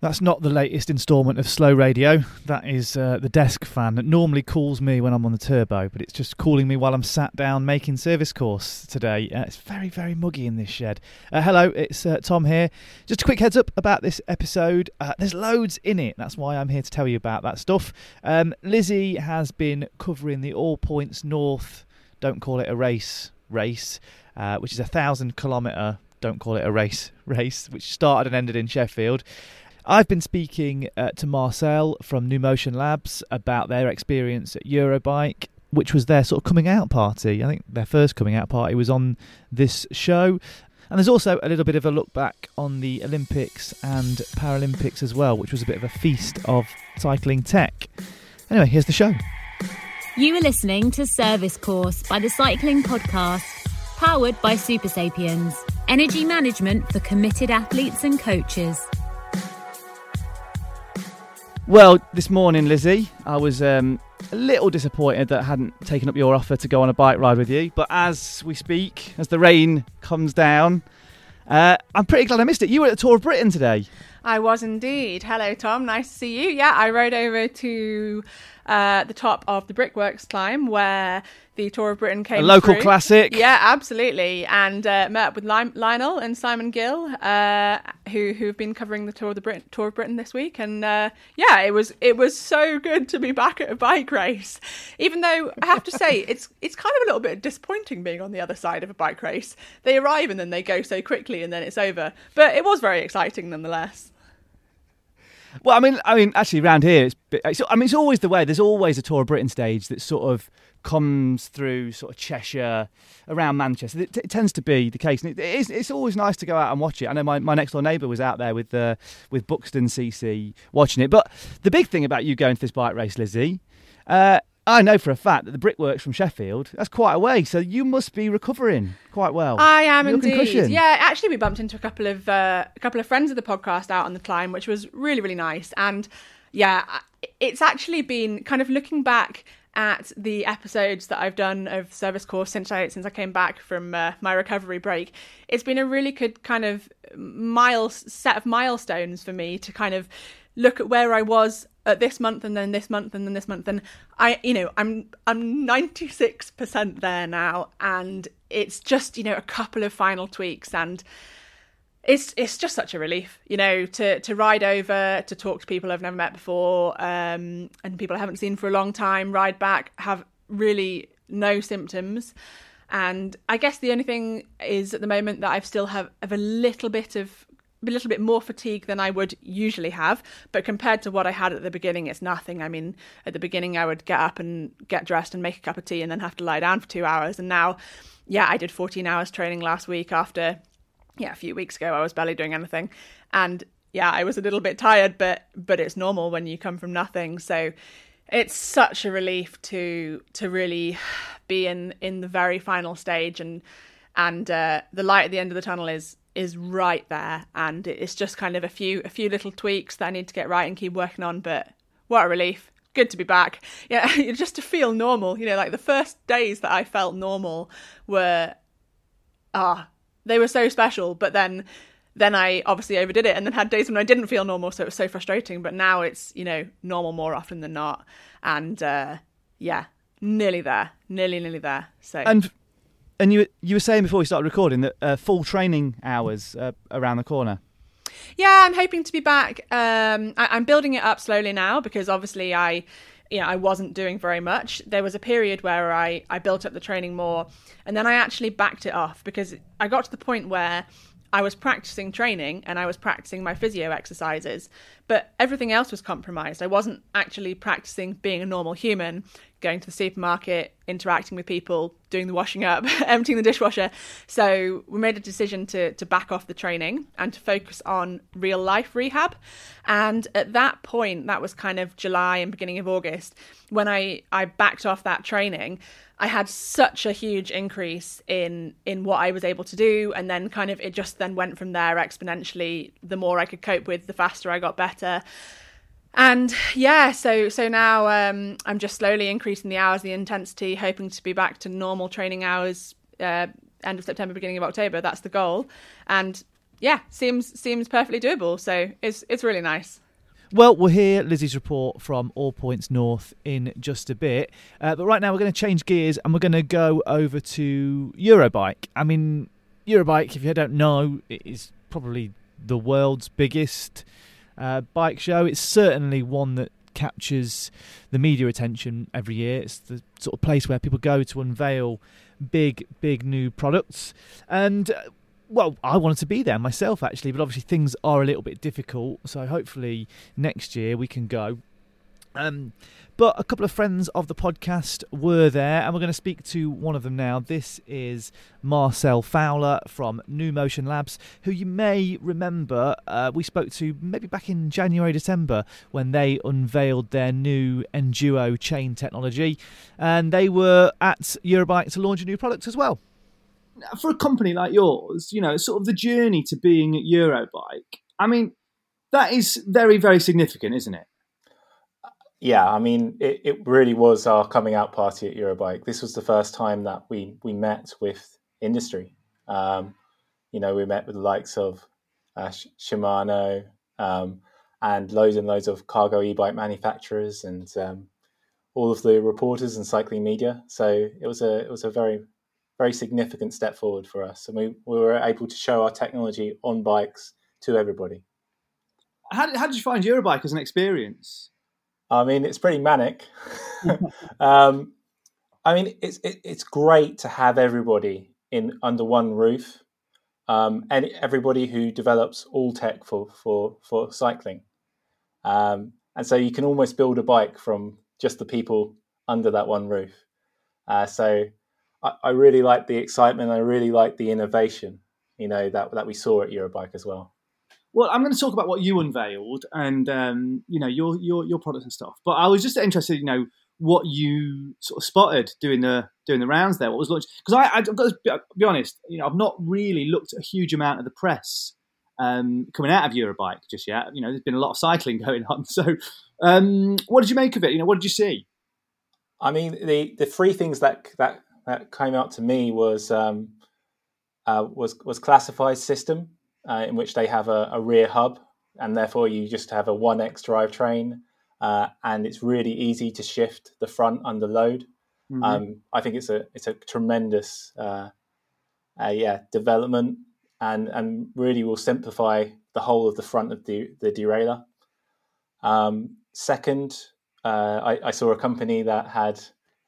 That's not the latest instalment of Slow Radio. That is uh, the desk fan that normally calls me when I'm on the turbo, but it's just calling me while I'm sat down making service course today. Uh, it's very, very muggy in this shed. Uh, hello, it's uh, Tom here. Just a quick heads up about this episode. Uh, there's loads in it. That's why I'm here to tell you about that stuff. Um, Lizzy has been covering the All Points North, don't call it a race, race, uh, which is a thousand kilometre, don't call it a race, race, which started and ended in Sheffield. I've been speaking uh, to Marcel from New Motion Labs about their experience at Eurobike, which was their sort of coming out party. I think their first coming out party was on this show. And there's also a little bit of a look back on the Olympics and Paralympics as well, which was a bit of a feast of cycling tech. Anyway, here's the show. You are listening to Service Course by the Cycling Podcast, powered by Supersapiens, energy management for committed athletes and coaches. Well, this morning, Lizzy, I was um, a little disappointed that I hadn't taken up your offer to go on a bike ride with you. But as we speak, as the rain comes down, uh, I'm pretty glad I missed it. You were at the Tour of Britain today. I was indeed. Hello, Tom. Nice to see you. Yeah, I rode over to uh, the top of the Brickworks climb where the Tour of Britain came. A local through. classic. Yeah, absolutely. And uh, met up with Lionel and Simon Gill, uh, who who've been covering the Tour of the Brit- Tour of Britain this week. And uh, yeah, it was it was so good to be back at a bike race. Even though I have to say it's it's kind of a little bit disappointing being on the other side of a bike race. They arrive and then they go so quickly and then it's over. But it was very exciting nonetheless. Well, I mean, I mean, actually, around here, it's, it's, I mean, it's always the way. There's always a Tour of Britain stage that sort of comes through sort of Cheshire, around Manchester. It, t- it tends to be the case, and it, it is, it's always nice to go out and watch it. I know my, my next door neighbour was out there with uh, with Buxton CC watching it. But the big thing about you going to this bike race, Lizzy, uh, I know for a fact that the brickworks from Sheffield, that's quite a way. So you must be recovering quite well. I am Your indeed. concussion. Yeah, actually, we bumped into a couple of uh, a couple of friends of the podcast out on the climb, which was really really nice. And yeah, it's actually been kind of looking back at the episodes that I've done of service course since I since I came back from uh, my recovery break. It's been a really good kind of miles set of milestones for me to kind of look at where I was at this month and then this month and then this month and I you know I'm I'm 96% there now and it's just you know a couple of final tweaks and it's it's just such a relief, you know, to to ride over, to talk to people I've never met before, um, and people I haven't seen for a long time. Ride back, have really no symptoms, and I guess the only thing is at the moment that I've still have, have a little bit of a little bit more fatigue than I would usually have, but compared to what I had at the beginning, it's nothing. I mean, at the beginning, I would get up and get dressed and make a cup of tea and then have to lie down for two hours, and now, yeah, I did 14 hours training last week after yeah, a few weeks ago I was barely doing anything. And yeah, I was a little bit tired, but but it's normal when you come from nothing. So it's such a relief to to really be in in the very final stage. And and uh, the light at the end of the tunnel is is right there. And it's just kind of a few a few little tweaks that I need to get right and keep working on. But what a relief. Good to be back. Yeah just to feel normal. You know like the first days that I felt normal were ah they were so special but then then I obviously overdid it and then had days when I didn't feel normal so it was so frustrating but now it's you know normal more often than not and uh yeah nearly there nearly nearly there so And and you you were saying before we started recording that uh, full training hours uh, around the corner. Yeah, I'm hoping to be back. Um, I, I'm building it up slowly now because obviously I, you know, I wasn't doing very much. There was a period where I I built up the training more, and then I actually backed it off because I got to the point where I was practicing training and I was practicing my physio exercises, but everything else was compromised. I wasn't actually practicing being a normal human, going to the supermarket, interacting with people, doing the washing up, emptying the dishwasher. So we made a decision to to back off the training and to focus on real life rehab. And at that point, that was kind of July and beginning of August, when I I backed off that training. I had such a huge increase in in what I was able to do, and then kind of it just then went from there exponentially. The more I could cope with, the faster I got better. And yeah, so so now um, I'm just slowly increasing the hours, the intensity, hoping to be back to normal training hours uh, end of September, beginning of October. That's the goal. And yeah, seems seems perfectly doable. So it's it's really nice. Well, we'll hear Lizzy's report from All Points North in just a bit. Uh, but right now, we're going to change gears and we're going to go over to Eurobike. I mean, Eurobike, if you don't know, is probably the world's biggest uh, bike show. It's certainly one that captures the media attention every year. It's the sort of place where people go to unveil big, big new products. And uh, well, I wanted to be there myself actually, but obviously things are a little bit difficult. So hopefully next year we can go. Um, but a couple of friends of the podcast were there, and we're going to speak to one of them now. This is Marcel Fowler from New Motion Labs, who you may remember uh, we spoke to maybe back in January, December when they unveiled their new Enduo chain technology, and they were at Eurobike to launch a new product as well for a company like yours, you know, sort of the journey to being at Eurobike, I mean, that is very, very significant, isn't it? Yeah, I mean, it, it really was our coming out party at Eurobike. This was the first time that we we met with industry. Um, you know, we met with the likes of uh, Shimano um, and loads and loads of cargo e-bike manufacturers and um, all of the reporters and cycling media. So it was a it was a very very significant step forward for us, and we, we were able to show our technology on bikes to everybody. How how did you find Eurobike as an experience? I mean, it's pretty manic. um, I mean, it's it, it's great to have everybody in under one roof, um, and everybody who develops all tech for for for cycling, um, and so you can almost build a bike from just the people under that one roof. Uh, so I, I really like the excitement. I really like the innovation, you know, that that we saw at Eurobike as well. Well, I'm going to talk about what you unveiled and um, you know your your your products and stuff. But I was just interested, you know, what you sort of spotted doing the doing the rounds there. What was launched? Because I, I've got to be honest, you know, I've not really looked at a huge amount of the press um, coming out of Eurobike just yet. You know, there's been a lot of cycling going on. So, um, what did you make of it? You know, what did you see? I mean, the the three things that that that came out to me was um, uh, was was classified system uh, in which they have a, a, rear hub and therefore you just have a 1x drivetrain uh, and it's really easy to shift the front under load. Mm-hmm. Um, I think it's a it's a tremendous uh, uh, yeah development and and really will simplify the whole of the front of the the derailleur. Um, second, uh, I, I, saw a company that had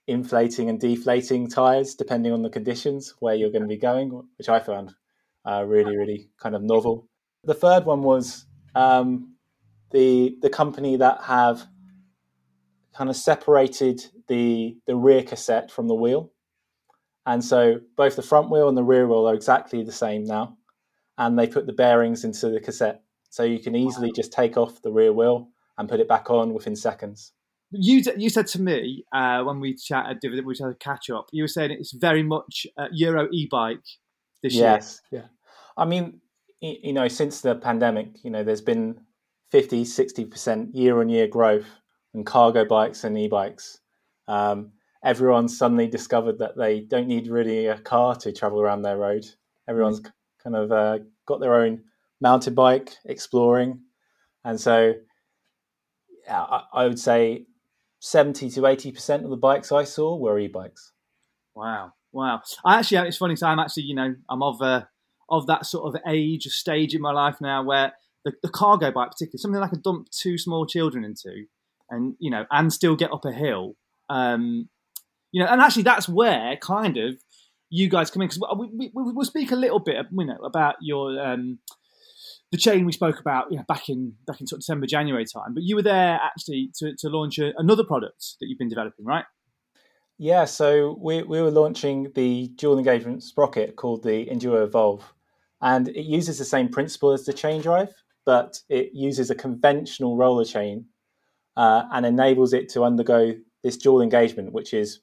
inflating and deflating tires depending on the conditions where you're going to be going, which I found uh, really, really kind of novel. The third one was um, the the company that have kind of separated the the rear cassette from the wheel, and so both the front wheel and the rear wheel are exactly the same now, and they put the bearings into the cassette, so you can easily just take off the rear wheel and put it back on within seconds you you said to me uh, when we chatted, we had a catch up. You were saying it's very much uh, Euro e-bike this yes, year. Yeah. I mean, you know, since the pandemic, you know, there's been 50, 60 percent year on year growth in cargo bikes and e-bikes. Um, everyone suddenly discovered that they don't need really a car to travel around their road. Everyone's mm. kind of uh, got their own mountain bike exploring, and so yeah, I, I would say 70 to 80% of the bikes I saw were e-bikes. Wow. Wow. I actually, it's funny. So I'm actually, you know, I'm of, uh, of that sort of age stage in my life now where the, the cargo bike, particularly something I could dump two small children into and, you know, and still get up a hill. Um, you know, and actually that's where kind of you guys come in because we, we, we'll speak a little bit, you know, about your, um, the chain we spoke about you know, back in back in sort of December January time. But you were there actually to, to launch a, another product that you've been developing, right? Yeah, so we we were launching the dual engagement sprocket called the Enduo Evolve, and it uses the same principle as the chain drive, but it uses a conventional roller chain uh, and enables it to undergo this dual engagement, which is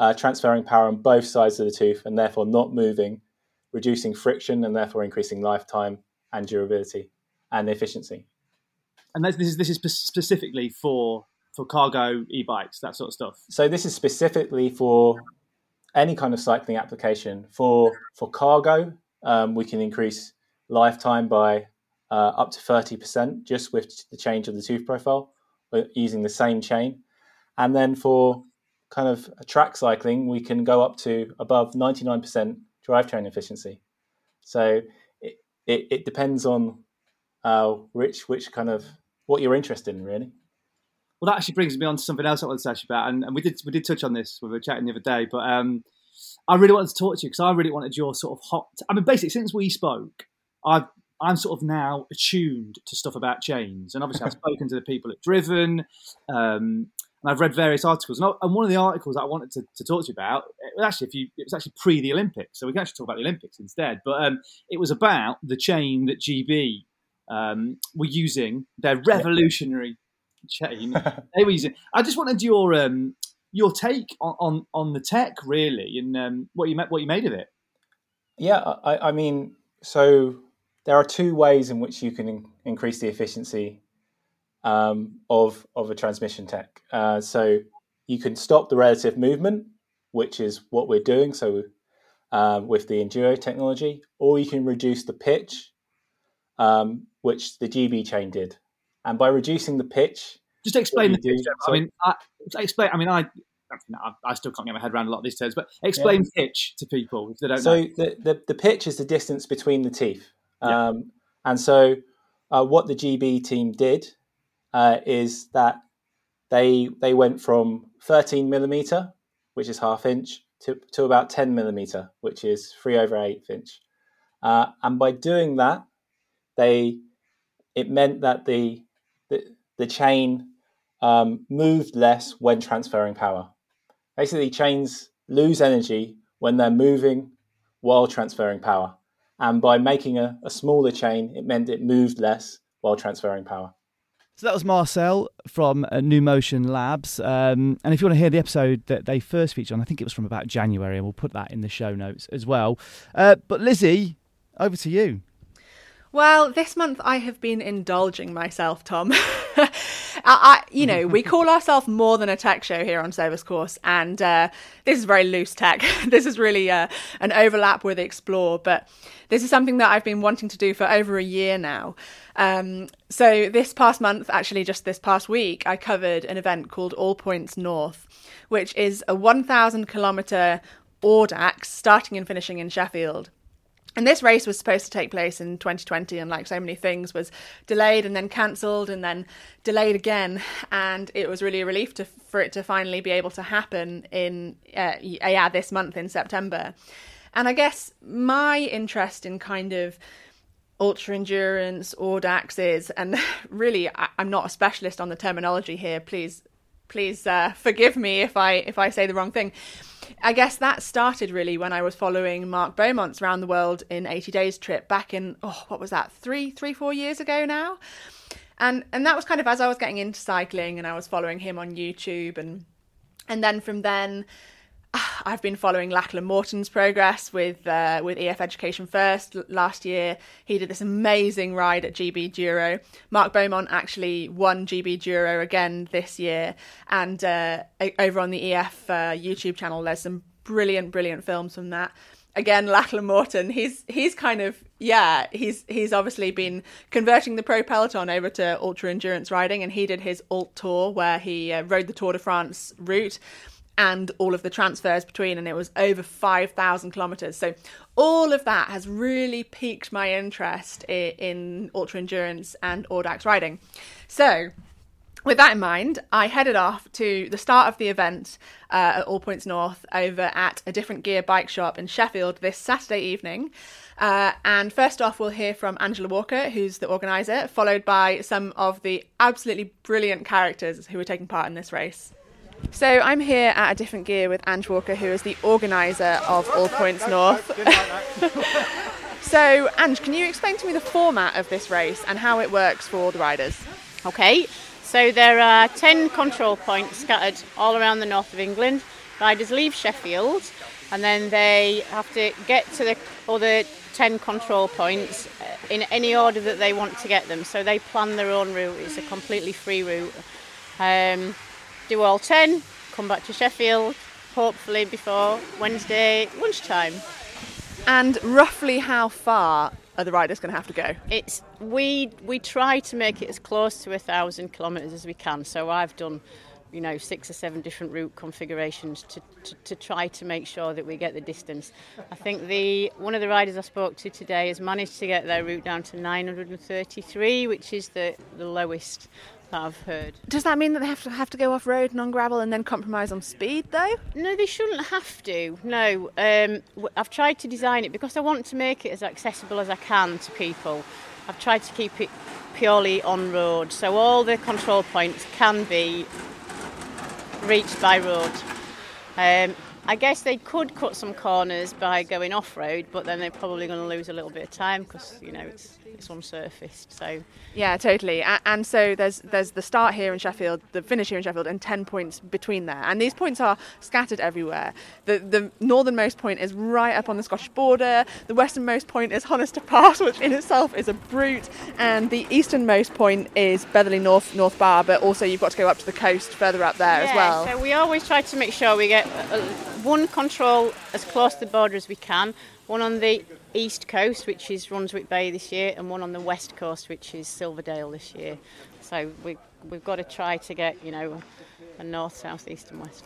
uh, transferring power on both sides of the tooth and therefore not moving, reducing friction and therefore increasing lifetime and durability and efficiency. And this is this is specifically for for cargo e-bikes, that sort of stuff. So this is specifically for any kind of cycling application. For for cargo, um, we can increase lifetime by uh, up to 30% just with the change of the tooth profile using the same chain. And then for kind of track cycling, we can go up to above 99% drivetrain efficiency. So it, it, it depends on uh, which which kind of what you're interested in, really. Well, that actually brings me on to something else I want to touch about, and, and we did we did touch on this when we were chatting the other day, but um, I really wanted to talk to you because I really wanted your sort of hot. I mean, basically, since we spoke, I've I'm sort of now attuned to stuff about chains, and obviously I've spoken to the people at Driven, um, and I've read various articles. And, and, one of the articles I wanted to, to talk to you about, it was actually if you, it was actually pre the Olympics, so we can actually talk about the Olympics instead. But um, it was about the chain that GB um, were using, their revolutionary chain using. I just wanted your um, your take on, on, on the tech, really, and um, what you what you made of it. Yeah, I, I mean, so there are two ways in which you can in- increase the efficiency um, of of a transmission tech. Uh, so you can stop the relative movement, which is what we're doing. So um, with the Enduo technology, or you can reduce the pitch, um, which the GB chain did. And by reducing the pitch, just explain the pitch. I mean, I, explain. I mean, I I still can't get my head around a lot of these terms, but explain yeah. pitch to people if they don't so know. So the, the, the pitch is the distance between the teeth. Um, And so, uh, what the GB team did uh, is that they they went from 13 millimeter, which is half inch, to, to about 10 millimeter, which is three over eighth inch. Uh, and by doing that, they it meant that the the, chain um, moved less when transferring power. Basically, chains lose energy when they're moving while transferring power. And by making a, a smaller chain, it meant it moved less while transferring power. So that was Marcel from uh, New Motion Labs. Um, and if you want to hear the episode that they first featured on, I think it was from about January, and we'll put that in the show notes as well. Uh, but Lizzy, over to you. Well, this month I have been indulging myself, Tom. I, I, you know, we call ourselves more than a tech show here on Service Course, and uh, this is very loose tech. this is really uh, an overlap with Explore, but this is something that I've been wanting to do for over a year now. Um, so this past month, actually, just this past week, I covered an event called All Points North, which is a 1,000 kilometre Audax starting and finishing in Sheffield. And this race was supposed to take place in 2020, and like so many things, was delayed and then cancelled and then delayed again. And it was really a relief to, for it to finally be able to happen in uh, yeah this month in September. And I guess my interest in kind of ultra endurance, Audaxes, and really I, am not a specialist on the terminology here. Please, please uh, forgive me if I if I say the wrong thing. I guess that started really when I was following Mark Beaumont's round the world in 80 days trip back in oh what was that? Three three four years ago now, and and that was kind of as I was getting into cycling and I was following him on YouTube and and then from then I've been following Lachlan Morton's progress with uh, with EF Education First last year. He did this amazing ride at GB Duro. Mark Beaumont actually won GB Duro again this year, and uh, over on the EF uh, YouTube channel, there's some brilliant, brilliant films from that. Again, Lachlan Morton, he's he's kind of yeah, he's he's obviously been converting the pro peloton over to ultra endurance riding, and he did his Alt Tour where he uh, rode the Tour de France route and all of the transfers between, and it was over 5,000 kilometres. So, all of that has really piqued my interest in, in ultra endurance and Audax riding. So, with that in mind, I headed off to the start of the event uh, at All Points North over at a different gear bike shop in Sheffield this Saturday evening. Uh, and first off, we'll hear from Angela Walker, who's the organiser, followed by some of the absolutely brilliant characters who are taking part in this race. So I'm here at a different gear with Ange Walker, who is the organiser of All Points North. so, Ange, can you explain to me the format of this race and how it works for the riders? Okay, so there are 10 control points scattered all around the north of England. Riders leave Sheffield and then they have to get to the other 10 control points uh, in any order that they want to get them. So they plan their own route, it's a completely free route. Um, do all 10, come back to Sheffield, hopefully before Wednesday lunchtime. And roughly how far are the riders going to have to go? It's we we try to make it as close to a thousand kilometres as we can. So I've done, you know, six or seven different route configurations to, to, to try to make sure that we get the distance. I think the one of the riders I spoke to today has managed to get their route down to 933, which is the the lowest that I've heard. Does that mean that they have to have to go off road and on gravel and then compromise on speed though? No, they shouldn't have to. No, um, I've tried to design it because I want to make it as accessible as I can to people. I've tried to keep it purely on road, so all the control points can be reached by road. Um, I guess they could cut some corners by going off road, but then they're probably going to lose a little bit of time because you know it's it's unsurfaced. So Yeah, totally. A- And so there's there's the start here in Sheffield, the finish here in Sheffield, and ten points between there. And these points are scattered everywhere. The the northernmost point is right up on the Scottish border. The westernmost point is Honister Pass, which in itself is a brute. And the easternmost point is Beverley North North Bar, but also you've got to go up to the coast further up there as well. So we always try to make sure we get uh, one control as close to the border as we can, one on the east coast, which is Runswick Bay this year, and one on the west coast, which is Silverdale this year. So we, we've got to try to get, you know, a north, south, east, and west.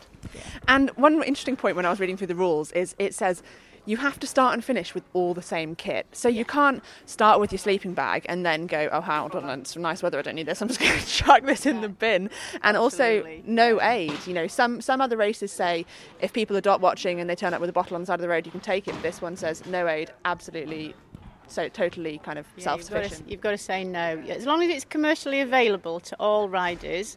And one interesting point when I was reading through the rules is it says you have to start and finish with all the same kit. So you can't start with your sleeping bag and then go, oh, hold on, it's nice weather, I don't need this, I'm just going to chuck this in the bin. And also, no aid. You know, some, some other races say if people are dot watching and they turn up with a bottle on the side of the road, you can take it. This one says no aid, absolutely, so totally kind of Yeah, self you've got, to, sufficient. you've got to say no. As long as it's commercially available to all riders,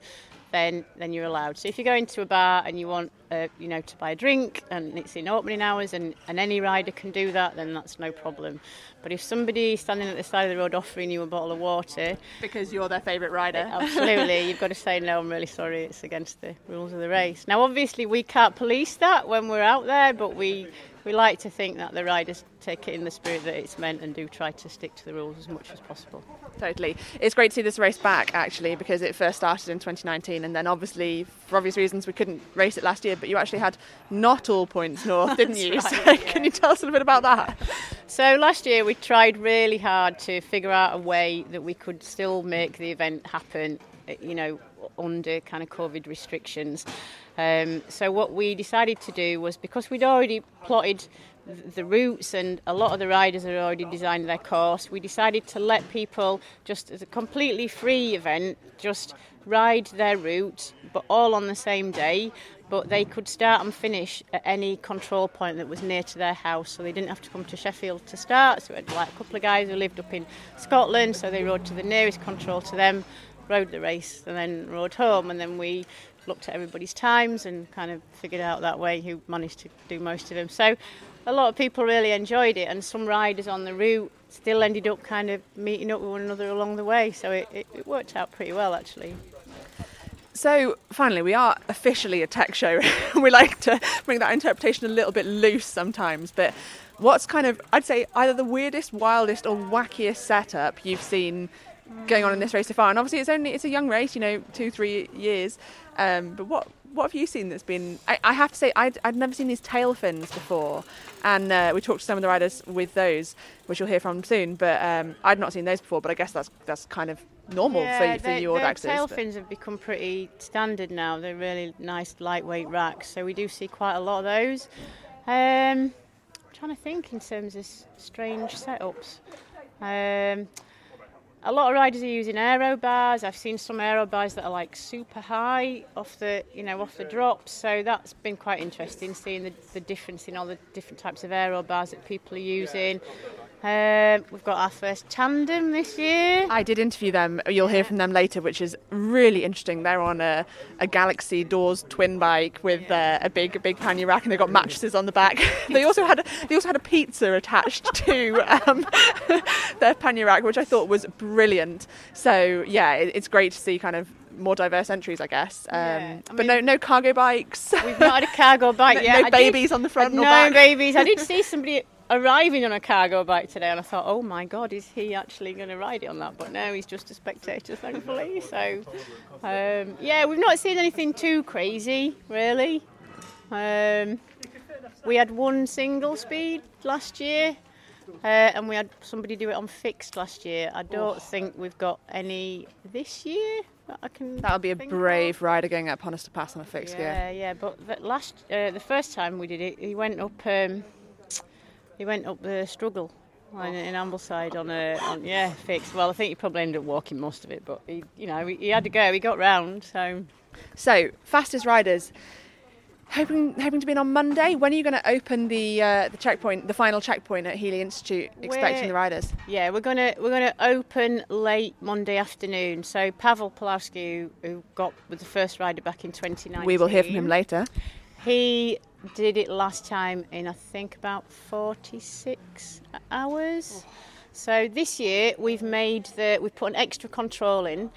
then then you're allowed. So if you go into a bar and you want, uh, you know, to buy a drink and it's in opening hours and, and any rider can do that, then that's no problem. But if somebody standing at the side of the road offering you a bottle of water, Because you're their favourite rider. absolutely, you've got to say no. I'm really sorry. It's against the rules of the race. Now, obviously, we can't police that when we're out there, but we we like to think that the riders take it in the spirit that it's meant and do try to stick to the rules as much as possible. Totally. It's great to see this race back actually because it first started in 2019 and then obviously for obvious reasons we couldn't race it last year but you actually had not all points north didn't you? That's so right, can you tell us a little bit about that? So last year we tried really hard to figure out a way that we could still make the event happen, you know, under kind of COVID restrictions. Um, so what we decided to do was because we'd already plotted the routes and a lot of the riders had already designed their course, we decided to let people just as a completely free event just ride their route, but all on the same day. But they could start and finish at any control point that was near to their house, so they didn't have to come to Sheffield to start. So we had like a couple of guys who lived up in Scotland, so they rode to the nearest control to them, rode the race, and then rode home. And then we looked at everybody's times and kind of figured out that way who managed to do most of them. So a lot of people really enjoyed it, and some riders on the route still ended up kind of meeting up with one another along the way. So it, it, it worked out pretty well actually. So finally we are officially a tech show. we like to bring that interpretation a little bit loose sometimes but what's kind of I'd say either the weirdest, wildest or wackiest setup you've seen going on in this race so far and obviously it's only it's a young race you know two three years um, but what what have you seen that's been I, I have to say I'd, I'd never seen these tail fins before and uh, we talked to some of the riders with those which you'll hear from soon but um, I'd not seen those before but I guess that's that's kind of normal for, for your the tail but- fins have become pretty standard now. They're really nice lightweight racks, so we do see quite a lot of those. Um, I'm trying to think in terms of strange setups. Um, a lot of riders are using aero bars. I've seen some aero bars that are like super high off the, you know, off the drops. So that's been quite interesting, seeing the, the difference in all the different types of aero bars that people are using. Um, we've got our first tandem this year. I did interview them. You'll hear from them later, which is really interesting. They're on a, a Galaxy Dawes twin bike with uh, a big, big pannier rack, and they've got mattresses on the back. they also had, a, they also had a pizza attached to um, their pannier rack, which I thought was brilliant. So yeah, it, it's great to see kind of more diverse entries, I guess. Um, Yeah, I but no, no cargo bikes. We've not had a cargo bike No- yet. no I did- babies on the front No back. babies. I did see somebody arriving on a cargo bike today, and I thought, oh my god, is he actually going to ride it on that? But no, he's just a spectator, thankfully. So, um, yeah, we've not seen anything too crazy, really. Um, we had one single speed last year. Uh, and we had somebody do it on fixed last year. I don't think we've got any this year. That I can. That would be a think of. brave rider going up Honister Pass on a fixed Yeah, gear. yeah. But the last, uh, the first time we did it, he went up. Um, he went up the struggle on, in Ambleside on a, on, yeah, fixed. Well, I think he probably ended up walking most of it, but he, you know, he, he had to go. He got round, so So, fastest riders. Hoping, hoping to be in on Monday. When are you going to open the uh, the checkpoint, the final checkpoint at Heeley Institute? Expecting We're- the riders. Yeah, we're gonna we're gonna open late Monday afternoon. So Pavel Pulowski, who, who got with the first rider back in 2019. We will hear from him later. He did it last time in I think about 46 hours. So this year we've made the we've put an extra control in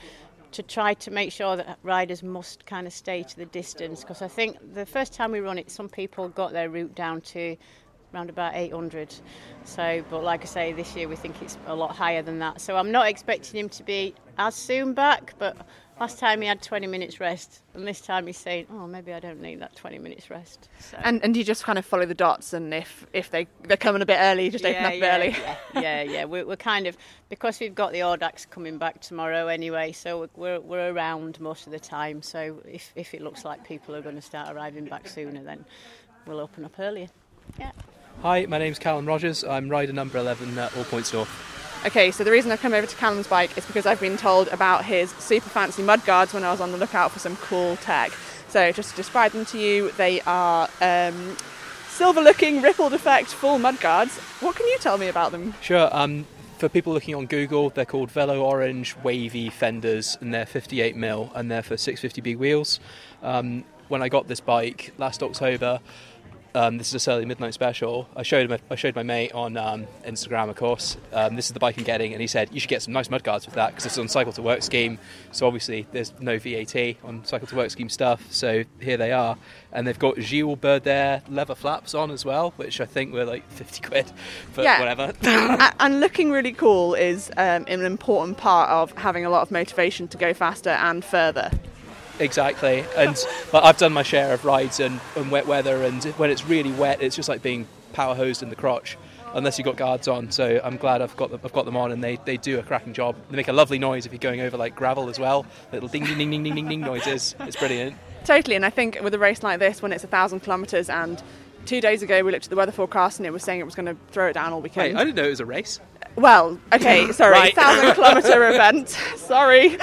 to try to make sure that riders must kind of stay to the distance because I think the first time we run it some people got their route down to around about 800 so but like I say this year we think it's a lot higher than that so I'm not expecting him to be as soon back but last time he had 20 minutes rest and this time he's saying oh maybe I don't need that 20 minutes rest so And and you just kind of follow the dots, and if if they they're coming a bit early, you just open up yeah, early. Yeah, yeah, yeah. We're, we're kind of because we've got the Audax coming back tomorrow anyway, so we're- we're we're around most of the time. So if if it looks like people are going to start arriving back sooner, then we'll open up earlier. Yeah. Hi, my name's Callum Rogers. I'm rider number 11 at All Points North. Okay, so the reason I've come over to Callum's bike is because I've been told about his super fancy mudguards when I was on the lookout for some cool tech. So just to describe them to you, they are um, silver-looking rippled effect full mudguards. What can you tell me about them? Sure, um, for people looking on Google, they're called Velo Orange Wavy Fenders and they're 58 mil and they're for 650B wheels. Um, when I got this bike last October, um, this is a Surly Midnight Special. I showed him, I showed my mate on um, Instagram, of course. Um, this is the bike I'm getting, and he said you should get some nice mudguards with that because it's on Cycle to Work scheme. So obviously there's no VAT on Cycle to Work scheme stuff. So here they are, and they've got Gilles Berthoud leather flaps on as well, which I think were like 50 quid for Yeah. whatever. And looking really cool is um, an important part of having a lot of motivation to go faster and further. Exactly, and like, I've done my share of rides and, and wet weather, and when it's really wet, it's just like being power hosed in the crotch, unless you've got guards on. So I'm glad I've got them, I've got them on, and they, they do a cracking job. They make a lovely noise if you're going over like gravel as well, little ding ding ding ding ding ding ding noises. It's brilliant. Totally, and I think with a race like this, when it's a thousand kilometres, and two days ago we looked at the weather forecast and it was saying it was going to throw it down all Wait, weekend. I didn't know it was a race. Well, okay, sorry, Right. thousand kilometre event. Sorry.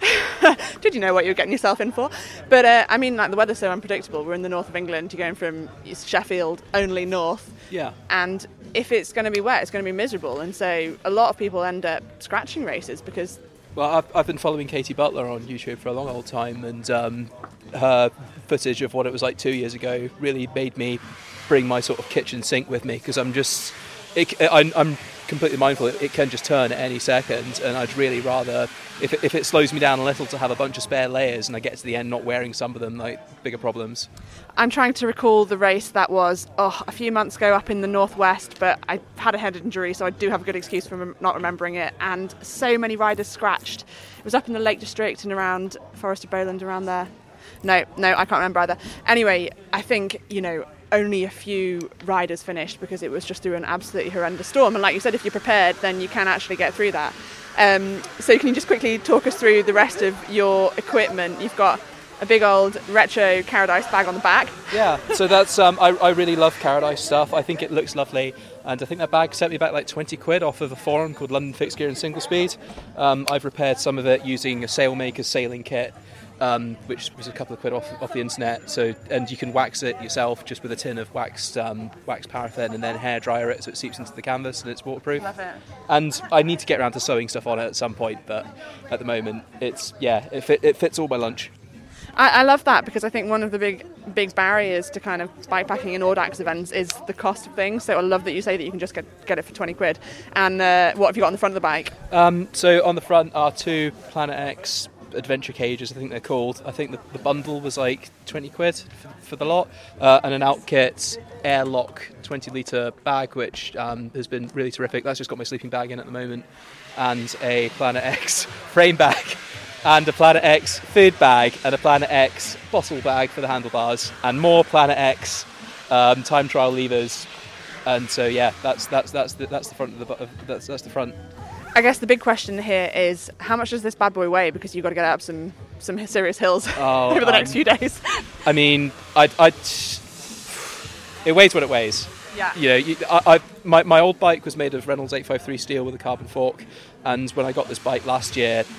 Did you know what you were getting yourself in for? But uh, I mean, like the weather's so unpredictable. We're in the north of England. You're going from Sheffield only north, Yeah. and if it's going to be wet, it's going to be miserable. And so a lot of people end up scratching races because Well, I've, I've been following Katie Butler on YouTube for a long old time, and um, her footage of what it was like two years ago really made me bring my sort of kitchen sink with me because I'm just, it, I'm, I'm completely mindful it, it can just turn at any second, and I'd really rather, if it, if it slows me down a little, to have a bunch of spare layers, and I get to the end not wearing some of them, like bigger problems. I'm trying to recall the race that was oh, a few months ago up in the northwest, but I had a head injury, so I do have a good excuse for not remembering it. And so many riders scratched. It was up in the Lake District and around Forest of Bowland, around there. No, no, I can't remember either. Anyway, I think you know only a few riders finished because it was just through an absolutely horrendous storm. And like you said, if you're prepared, then you can actually get through that. Um, so can you just quickly talk us through the rest of your equipment? You've got a big old retro Carradice bag on the back. Yeah, so that's um, I, I really love Carradice stuff. I think it looks lovely, and I think that bag set me back like 20 quid off of a forum called London Fixed Gear and Single Speed. Um, I've repaired some of it using a Sailmaker sailing kit, um, which was a couple of quid off, off the internet. So and you can wax it yourself just with a tin of waxed um, waxed paraffin and then hair dryer it so it seeps into the canvas and it's waterproof. Love it. And I need to get around to sewing stuff on it at some point, but at the moment it's yeah it, fit, it fits all my lunch. I, I love that because I think one of the big big barriers to kind of bikepacking and Audax events is the cost of things. So I love that you say that you can just get, get it for 20 quid. And uh, what have you got on the front of the bike? Um, so on the front are two Planet X adventure cages, I think they're called. I think the, the bundle was like 20 quid for, for the lot, uh, and an Alpkit airlock 20 litre bag, which um, has been really terrific. That's just got my sleeping bag in at the moment, and a Planet X frame bag, and a Planet X food bag, and a Planet X bottle bag for the handlebars, and more Planet X um, time trial levers. and so yeah, that's that's that's the, that's the front of the of, that's that's the front. I guess the big question here is how much does this bad boy weigh? Because you've got to get up some some serious hills Oh, over the next um, few days. I mean, I I it weighs what it weighs. Yeah. You know, you, I, I my my old bike was made of Reynolds 853 steel with a carbon fork, and when I got this bike last year. the-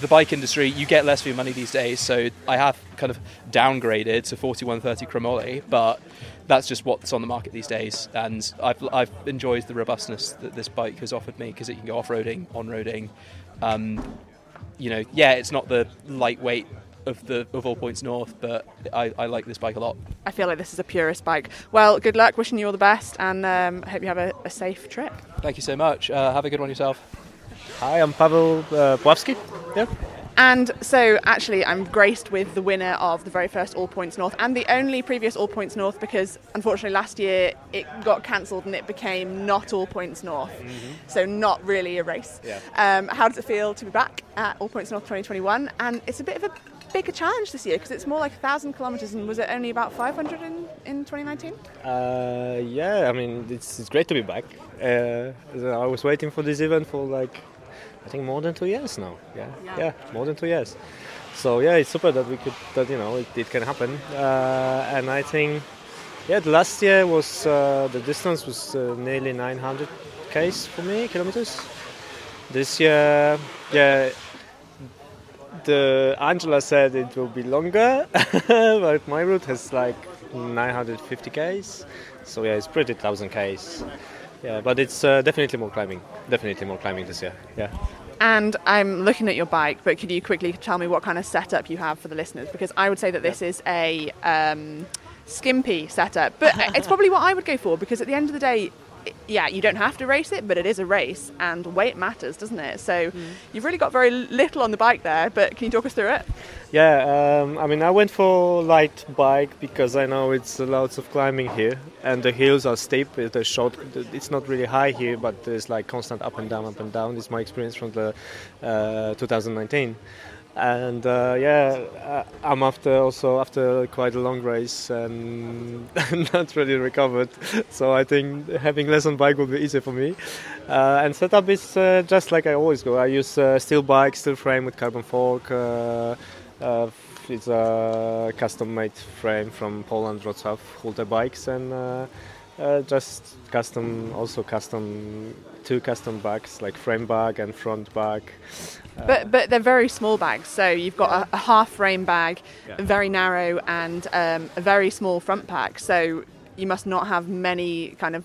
The bike industry, you get less for your money these days, so I have kind of downgraded to 4130 chromoly, but that's just what's on the market these days. And I've, I've enjoyed the robustness that this bike has offered me because it can go off roading, on roading. Um, you know, yeah, it's not the lightweight of the of all points north, but I, I like this bike a lot. I feel like this is a purist bike. Well, good luck, wishing you all the best, and um, hope you have a, a safe trip. Thank you so much. Uh, have a good one yourself. Hi, I'm Pavel uh, Pławski. Yeah. And so, actually, I'm graced with the winner of the very first All Points North and the only previous All Points North because, unfortunately, last year it got cancelled and it became not All Points North. So, not really a race. Yeah. Um, how does it feel to be back at All Points North 2021? And it's a bit of a bigger challenge this year because it's more like 1,000 kilometres and was it only about 500 in, in 2019? Uh, yeah, I mean, it's, it's great to be back. Uh, I was waiting for this event for like, I think more than two years now. Yeah, yeah, more than two years. So yeah, it's super that we could, that you know, it, it can happen. Uh, and I think, yeah, the last year was uh, the distance was uh, nearly 900 k's for me, kilometers. This year, yeah, the Angela said it will be longer, but my route has like 950 k's. So yeah, it's pretty thousand k's. Yeah, but it's uh, definitely more climbing. Definitely more climbing this year. Yeah. And I'm looking at your bike, but could you quickly tell me what kind of setup you have for the listeners? Because I would say that this is a um, skimpy setup, but it's probably what I would go for because at the end of the day, yeah, you don't have to race it, but it is a race and weight matters, doesn't it? So you've really got very little on the bike there, but can you talk us through it? Yeah, um, I mean, I went for light bike because I know it's lots of climbing here, and the hills are steep. It's short. It's not really high here, but there's like constant up and down, up and down. It's my experience from the uh, 2019. And uh, yeah, uh, I'm after also after quite a long race and not really recovered. So I think having less on bike will be easier for me. Uh, and setup is uh, just like I always go. I use uh, steel bike, steel frame with carbon fork. Uh, it's a custom-made frame from Poland, Wrocław, Hulte bikes, and just custom, also custom, two custom bags like frame bag and front bag. But but they're very small bags. So you've got a, a half frame bag, Yeah. very narrow, and um, a very small front pack. So you must not have many kind of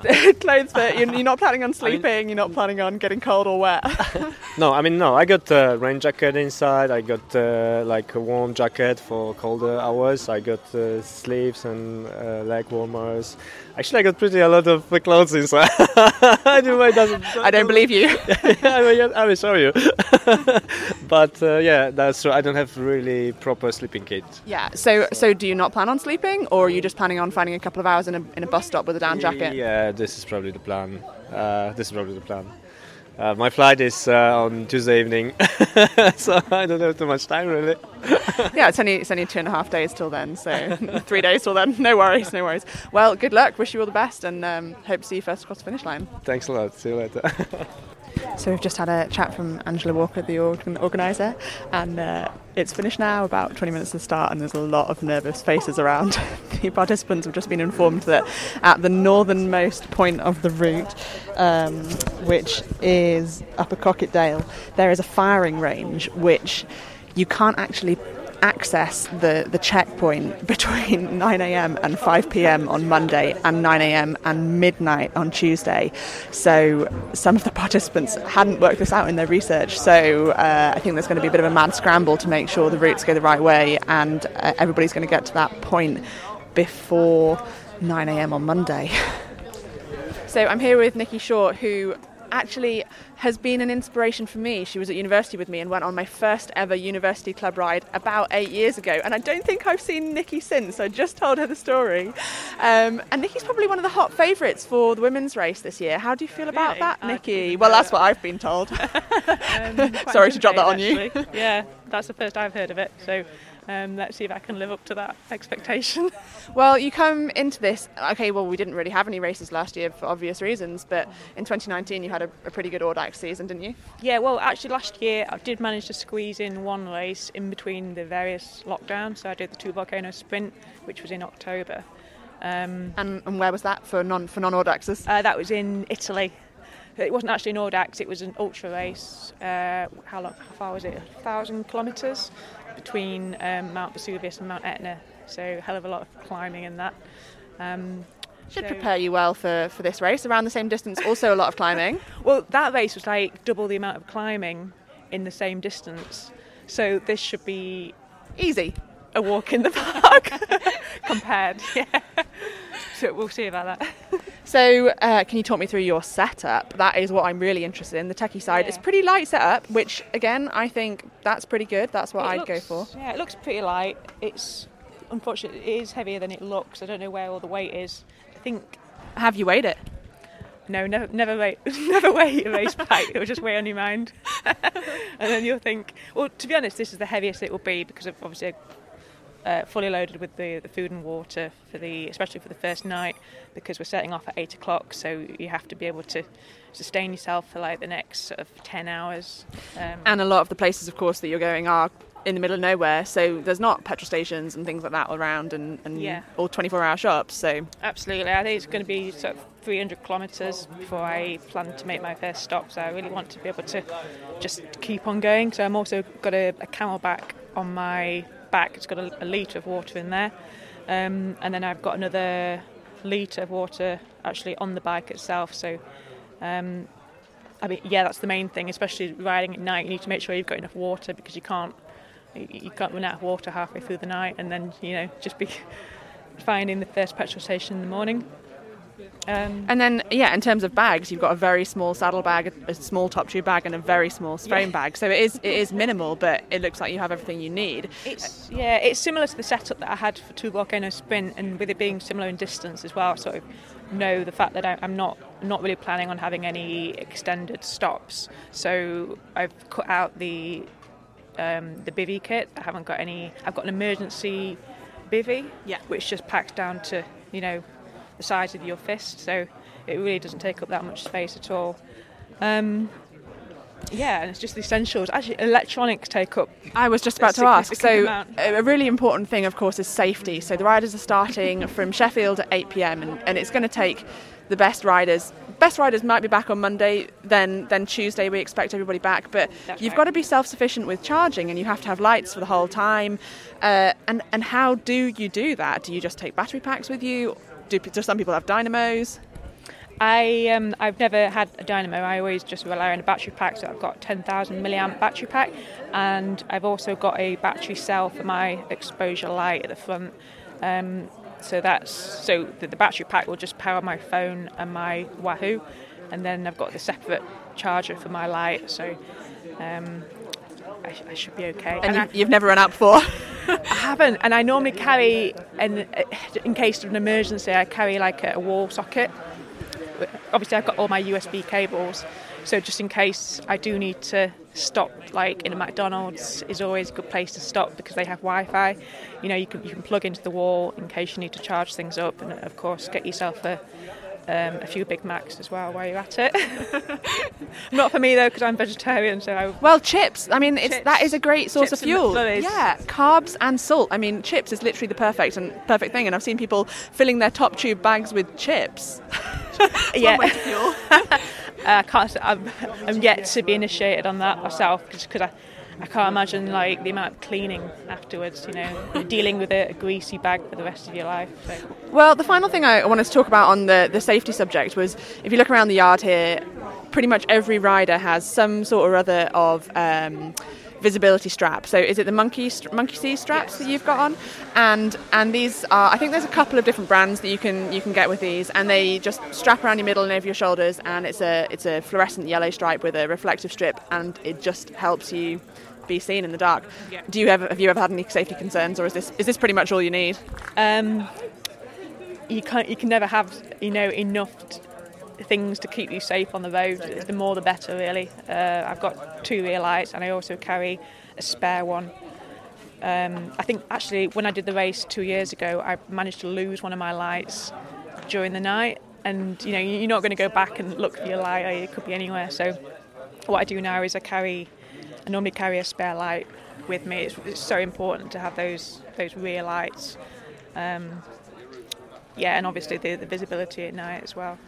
clothes. But you're, you're not planning on sleeping. you're not planning on getting cold or wet. No, I mean no. I got a rain jacket inside. I got uh, like a warm jacket for colder hours. I got uh, sleeves and uh, leg warmers. Actually, I got pretty a lot of clothes inside. anyway, doesn't. I don't believe you. I will, I will show you. but uh, yeah, that's true. I don't have really proper sleeping kit. Yeah. So so do you not plan on sleeping, or are you just planning on finding a couple of hours in a in a bus stop with a down jacket? Yeah, this is probably the plan. Uh, this is probably the plan. Uh, my flight is uh, on Tuesday evening, so I don't have too much time really. Yeah, it's only it's only two and a half days till then, so three days till then. No worries, no worries. Well, good luck. Wish you all the best, and um, hope to see you first across the finish line. Thanks a lot. See you later. So we've just had a chat from Angela Walker, the organ- organiser, and uh, it's finished now, about 20 minutes to start, and there's a lot of nervous faces around. the participants have just been informed that at the northernmost point of the route, um, which is Upper Coquetdale, there is a firing range which you can't actually access the, the checkpoint between 9am and 5pm on Monday and 9am and midnight on Tuesday. So some of the participants hadn't worked this out in their research. So uh, I think there's going to be a bit of a mad scramble to make sure the routes go the right way and uh, everybody's going to get to that point before 9am on Monday. So I'm here with Nikki Short, who actually has been an inspiration for me. She was at university with me and went on my first ever university club ride about eight years ago. And I don't think I've seen Nikki since. I just told her the story. Um, and Nikki's probably one of the hot favourites for the women's race this year. How do you feel about Really? that, Nikki? Well, that's what I've been told. Um, Sorry to drop that on you. yeah, that's the first I've heard of it. So Um, let's see if I can live up to that expectation. Well, you come into this. Okay, well, we didn't really have any races last year for obvious reasons, but in 2019 you had a, a pretty good Audax season, didn't you? Yeah, well, actually, last year I did manage to squeeze in one race in between the various lockdowns. So I did the two volcano sprint, which was in October. Um, and, and where was that for non for non Audaxes? Uh, that was in Italy. It wasn't actually an Audax; it was an ultra race. Uh, how long? How far was it? A thousand kilometres between um, Mount Vesuvius and Mount Etna. So a hell of a lot of climbing in that. Um, should so, prepare you well for, for this race. Around the same distance, also a lot of climbing. well, that race was like double the amount of climbing in the same distance. So this should be easy. A walk in the park compared. Yeah. So we'll see about that. So, uh, can you talk me through your setup? That is what I'm really interested in. The techie side. Yeah. It's pretty light setup, which again I think that's pretty good. That's what it I'd looks, go for. Yeah, it looks pretty light. It's unfortunately it is heavier than it looks. I don't know where all the weight is. I think. Have you weighed it? No, never, never weigh, never weigh a race bike. It will just weigh on your mind, and then you'll think. Well, to be honest, this is the heaviest it will be because of obviously uh, fully loaded with the, the food and water for the especially for the first night because we're setting off at eight o'clock so you have to be able to sustain yourself for like the next sort of 10 hours. Um, and a lot of the places of course that you're going are in the middle of nowhere so there's not petrol stations and things like that around and, and yeah. all 24 hour shops so. Absolutely. I think it's going to be sort of 300 kilometres before i plan to make my first stop so i really want to be able to just keep on going. So i'm also got a, a CamelBak on my back. It's got a, a litre of water in there. Um, and then I've got another litre of water actually on the bike itself. So, um, I mean, yeah, that's the main thing, especially riding at night. You need to make sure you've got enough water because you can't you can't run out of water halfway through the night and then you know just be finding the first petrol station in the morning. Um, and then, yeah, in terms of bags, you've got a very small saddle bag, a, small top tube bag, and a very small frame yeah. bag. So it is it is minimal, but it looks like you have everything you need. It's yeah, it's similar to the setup that I had for Two Volcano Sprint, and with it being similar in distance as well. Sort of know the fact that I, I'm not not really planning on having any extended stops. So I've cut out the um, the bivy kit. I haven't got any. I've got an emergency bivy, yeah. which just packs down to you know the size of your fist, so it really doesn't take up that much space at all. Um, yeah, and it's just the essentials. Actually, electronics take up. I was just about to ask. So, amount. a really important thing, of course, is safety. So, the riders are starting from Sheffield at 8 pm, and, and it's going to take the best riders. Best riders might be back on Monday, then then Tuesday we expect everybody back. But That's you've right. got to be self-sufficient with charging, and you have to have lights for the whole time. Uh, and and how do you do that? Do you just take battery packs with you, do, do some people have dynamos? I um, I've never had a dynamo. I always just rely on a battery pack. So I've got 10,000 milliamp battery pack, and I've also got a battery cell for my exposure light at the front. Um, so that's so the, the, battery pack will just power my phone and my Wahoo, and then I've got the separate charger for my light. So um, I, I, should be okay. And, and you, have never run out before. I haven't, and I normally carry, in, uh, in case of an emergency, I carry like a wall socket. Obviously, I've got all my USB cables, so just in case I do need to stop, like in a McDonald's, is always a good place to stop because they have Wi-Fi. You know, you can you can plug into the wall in case you need to charge things up, and of course, get yourself a um, a few Big Macs as well while you're at it. Not for me though, because I'm vegetarian. So I... well, chips. I mean, chips. that is a great source chips of fuel. Yeah, carbs and salt. I mean, chips is literally the perfect and perfect thing. And I've seen people filling their top tube bags with chips. yeah. I can't. I'm, I'm yet to be initiated on that myself because I I can't imagine like the amount of cleaning afterwards. You know, dealing with a, a, greasy bag for the rest of your life. So. Well, the final thing I wanted to talk about on the the safety subject was if you look around the yard here, pretty much every rider has some sort or other of. Um, visibility strap. So is it the monkey monkey see straps yes. that you've got on? And and these are I think there's a couple of different brands that you can you can get with these, and they just strap around your middle and over your shoulders, and it's a it's a fluorescent yellow stripe with a reflective strip, and it just helps you be seen in the dark. Yeah. Do you ever have you ever had any safety concerns, or is this is this pretty much all you need? Um, you can you can never have you know enough t- things to keep you safe on the road. The more the better, really. Uh, I've got two rear lights, and I also carry a spare one Um, I think actually when I did the race two years ago, I managed to lose one of my lights during the night, and you know you're not going to go back and look for your light; it could be anywhere. So what I do now is I carry, I normally carry a spare light with me. It's, it's so important to have those those rear lights. Um, yeah, and obviously the, the visibility at night as well.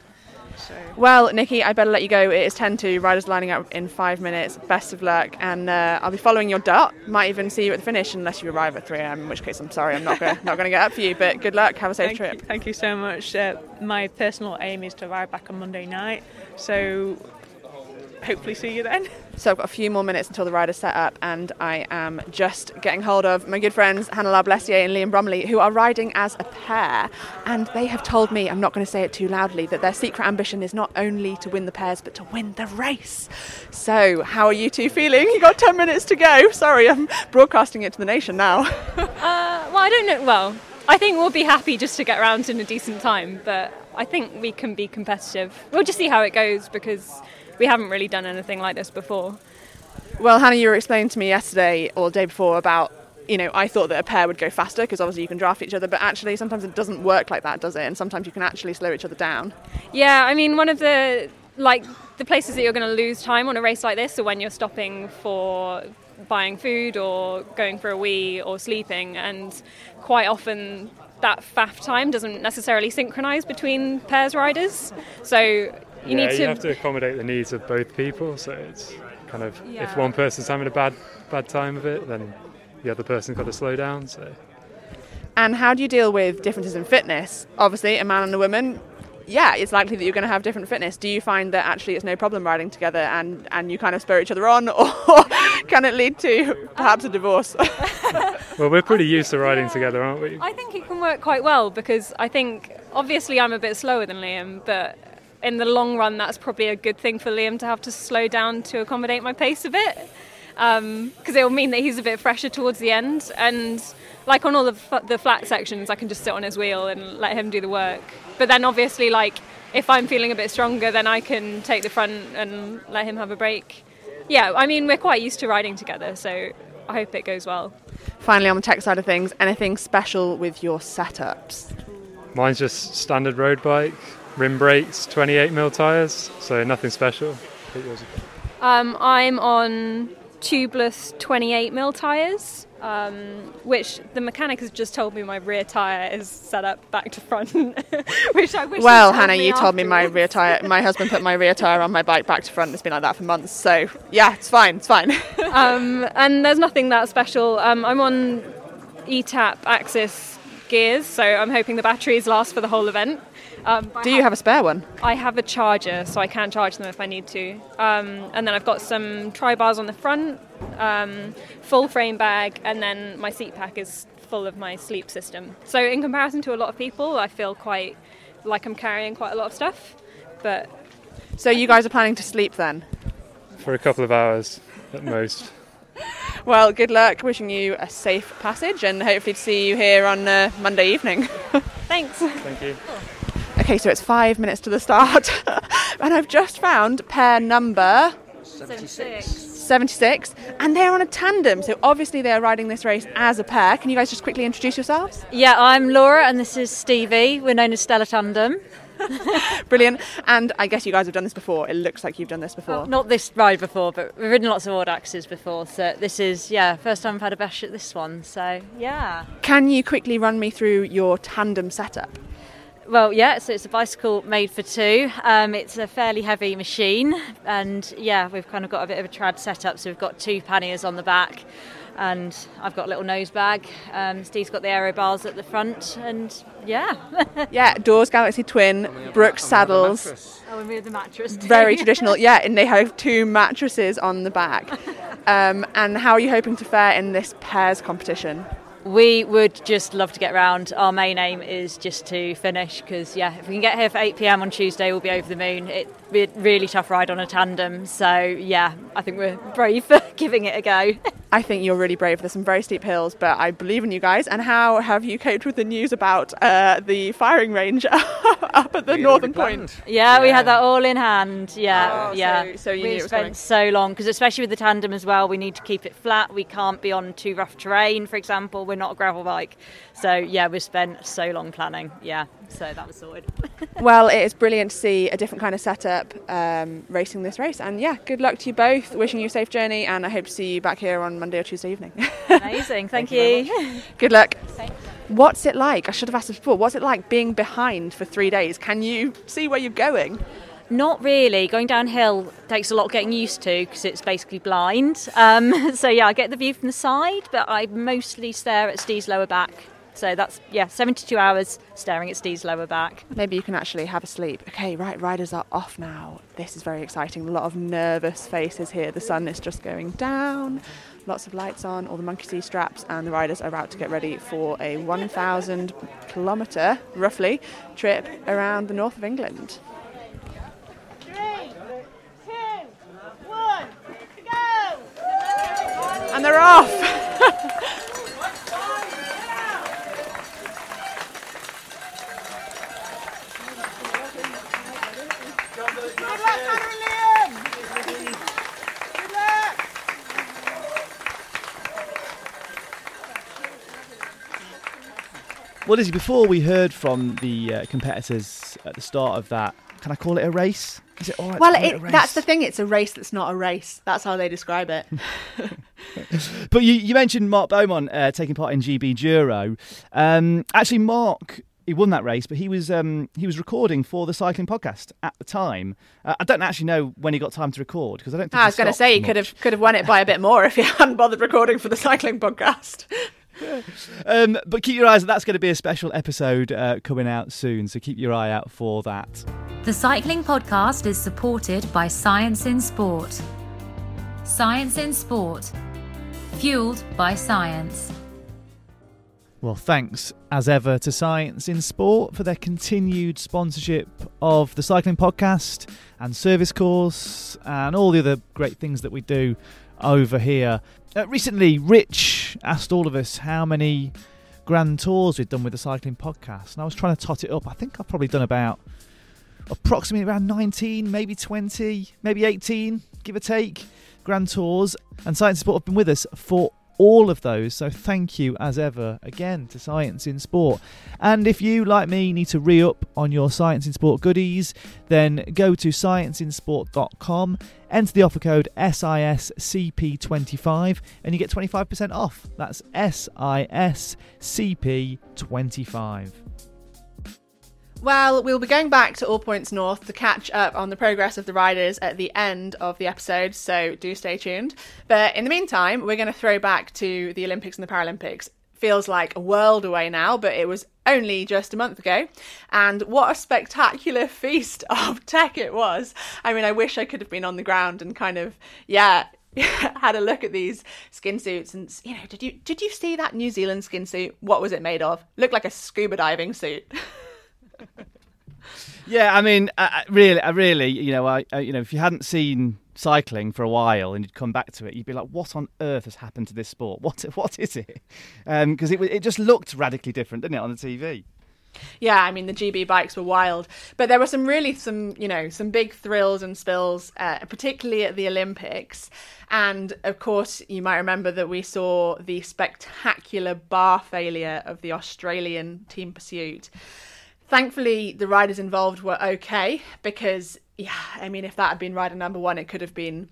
So. Well, Nikki, I better let you go. It is 10 to. Riders lining up in five minutes. Best of luck. And uh, I'll be following your dot. Might even see you at the finish unless you arrive at 3 am, in which case I'm sorry, I'm not going not to get up for you. But good luck. Have a safe thank trip. You, thank you so much. Uh, my personal aim is to arrive back on Monday night. So hopefully see you then. So I've got a few more minutes until the rider's set up, and I am just getting hold of my good friends Hannah Lablessier and Liam Bromley, who are riding as a pair. And they have told me, I'm not going to say it too loudly, that their secret ambition is not only to win the pairs, but to win the race. So, how are you two feeling? You got 10 minutes to go. Sorry, I'm broadcasting it to the nation now. uh, well, I don't know. Well, I think we'll be happy just to get around in a decent time, but I think we can be competitive. We'll just see how it goes because we haven't really done anything like this before. Well, Hannah, you were explaining to me yesterday or the day before about, you know, I thought that a pair would go faster because obviously you can draft each other, but actually sometimes it doesn't work like that, does it? And sometimes you can actually slow each other down. Yeah, I mean, one of the like the places that you're going to lose time on a race like this are when you're stopping for buying food or going for a wee or sleeping, and quite often that faff time doesn't necessarily synchronise between pairs riders. So you yeah, need to. You have to accommodate the needs of both people. So it's kind of Yeah. if one person's having a bad bad time of it, then the other person's got to slow down. So And how do you deal with differences in fitness? Obviously, a man and a woman, yeah, it's likely that you're going to have different fitness. Do you find that actually it's no problem riding together and, and you kind of spur each other on, or can it lead to perhaps a um, divorce? well, we're pretty used to riding together, aren't we? I think it can work quite well because I think obviously I'm a bit slower than Liam, but in the long run, that's probably a good thing for Liam to have to slow down to accommodate my pace a bit um, because it will mean that he's a bit fresher towards the end. And like on all the, f- the flat sections, I can just sit on his wheel and let him do the work. But then obviously, like if I'm feeling a bit stronger, then I can take the front and let him have a break. Yeah, I mean we're quite used to riding together, so I hope it goes well. Finally, on the tech side of things, anything special with your setups? Mine's just standard road bike, rim brakes, 28 mil tyres, so nothing special. But yours- Um, I'm on tubeless 28 mil tyres, um, which the mechanic has just told me my rear tyre is set up back to front, which I wish. Well, Hannah, me you told me my rear tire. My husband put my rear tire on my bike back to front. It's been like that for months. So yeah, it's fine. It's fine. um, and there's nothing that special. Um, I'm on eTap AXS gears, so I'm hoping the batteries last for the whole event. Um, Do you have a spare one? I have a charger, so I can charge them if I need to. Um, and then I've got some tri bars on the front, um, full frame bag, and then my seat pack is full of my sleep system. So in comparison to a lot of people, I feel quite like I'm carrying quite a lot of stuff. But So you guys are planning to sleep then? For a couple of hours at most. Well, good luck. Wishing you a safe passage, and hopefully to see you here on uh, Monday evening. thanks. Thank you. Okay, so it's five minutes to the start, and I've just found pair number 76, and they're on a tandem. So obviously they're riding this race as a pair. Can you guys just quickly introduce yourselves? Yeah, I'm Laura and this is Stevie. We're known as Stella Tandem. Brilliant. And I guess you guys have done this before. It looks like you've done this before. Not this ride before, but we've ridden lots of Audaxes before. So this is, yeah, first time I've had a bash at this one. So, yeah. Can you quickly run me through your tandem setup? Well, yeah, so it's a bicycle made for two. Um, it's a fairly heavy machine, and yeah, we've kind of got a bit of a trad setup. So we've got two panniers on the back, and I've got a little nose bag. Um, Steve's got the aero bars at the front, and yeah. Yeah, Dawes Galaxy Twin, Brooks saddles. Oh, and we have the mattress. Too. Very traditional, yeah, and they have two mattresses on the back. Um, and how are you hoping to fare in this pairs competition? We would just love to get round. Our main aim is just to finish because, yeah, if we can get here for 8 pm on Tuesday, we'll be over the moon. It, re- really tough ride on a tandem. So yeah, I think we're brave for giving it a go. I think you're really brave. There's some very steep hills, but I believe in you guys. And how have you coped with the news about uh, the firing range up at the northern point? Yeah, we had that all in hand. Yeah, Oh, yeah. so- so you we knew it was spent coming. so long because especially with the tandem as well, we need to keep it flat. We can't be on too rough terrain, for example. We're not a gravel bike, so yeah, we spent so long planning. Yeah, so that was sorted. well, it is brilliant to see a different kind of setup um, racing this race. And yeah, good luck to you both. Wishing you a safe journey, and I hope to see you back here on Monday or Tuesday evening. Amazing, thank, you. good luck. What's it like? I should have asked this before. What's it like being behind for three days? Can you see where you're going? Not really. Going downhill takes a lot of getting used to because it's basically blind. Um, so yeah, I get the view from the side, but I mostly stare at Steve's lower back. So that's yeah, 72 hours staring at Steve's lower back. Maybe you can actually have a sleep. Okay, right, riders are off now. This is very exciting. A lot of nervous faces here. The sun is just going down. Lots of lights on, all the monkey see straps, and the riders are about to get ready for a 1,000 kilometre, roughly, trip around the north of England. And they're off! Well, Lizzy, before we heard from the uh, competitors at the start of that, can I call it a race? Is it all right? Well, it, that's the thing. It's a race that's not a race. That's how they describe it. But you, you mentioned Mark Beaumont uh, taking part in GBDURO. Um, actually, Mark he won that race, but he was um, he was recording for the cycling podcast at the time. Uh, I don't actually know when he got time to record because I don't. Think I he was going to say he much. could have could have won it by a bit more if he hadn't bothered recording for the cycling podcast. Um, but keep your eyes. That's going to be a special episode uh, coming out soon, so keep your eye out for that. The Cycling Podcast is supported by Science in Sport. Science in Sport. Fueled by science. Well, thanks as ever to Science in Sport for their continued sponsorship of the cycling podcast and service course and all the other great things that we do over here. Uh, recently, Rich asked all of us how many grand tours we'd done with the cycling podcast, and I was trying to tot it up. I think I've probably done about approximately around 19, maybe 20, maybe 18, give or take, grand tours. And Science Sport have been with us for all of those. So thank you as ever again to Science in Sport. And if you, like me, need to re up on your Science in Sport goodies, then go to scienceinsport.com, enter the offer code SISCP25, and you get 25% off. That's SISCP25. Well, we'll be going back to All Points North to catch up on the progress of the riders at the end of the episode, so do stay tuned. But in the meantime, we're going to throw back to the Olympics and the Paralympics. Feels like a world away now, but it was only just a month ago. And what a spectacular feast of tech it was. I mean, I wish I could have been on the ground and kind of, yeah, had a look at these skin suits and you know did you did you see that New Zealand skin suit what was it made of looked like a scuba diving suit Yeah, I mean, really, really, you know, I, you know, if you hadn't seen cycling for a while and you'd come back to it, you'd be like, "What on earth has happened to this sport? What, what is it?" Because it, it just looked radically different, didn't it, on the TV? Yeah, I mean the GB bikes were wild, but there were some really some you know some big thrills and spills, uh, particularly at the Olympics, and of course you might remember that we saw the spectacular bar failure of the Australian team pursuit. Thankfully, the riders involved were okay because yeah, I mean if that had been rider number one, it could have been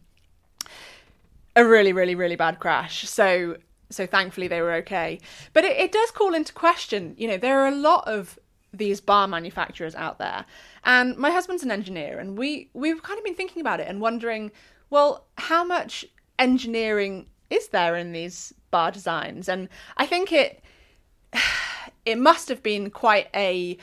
a really really really bad crash. So so thankfully they were okay. But it, it does call into question, you know, there are a lot of these bar manufacturers out there. And my husband's an engineer and we we've kind of been thinking about it and wondering, well, how much engineering is there in these bar designs? And I think it it must have been quite a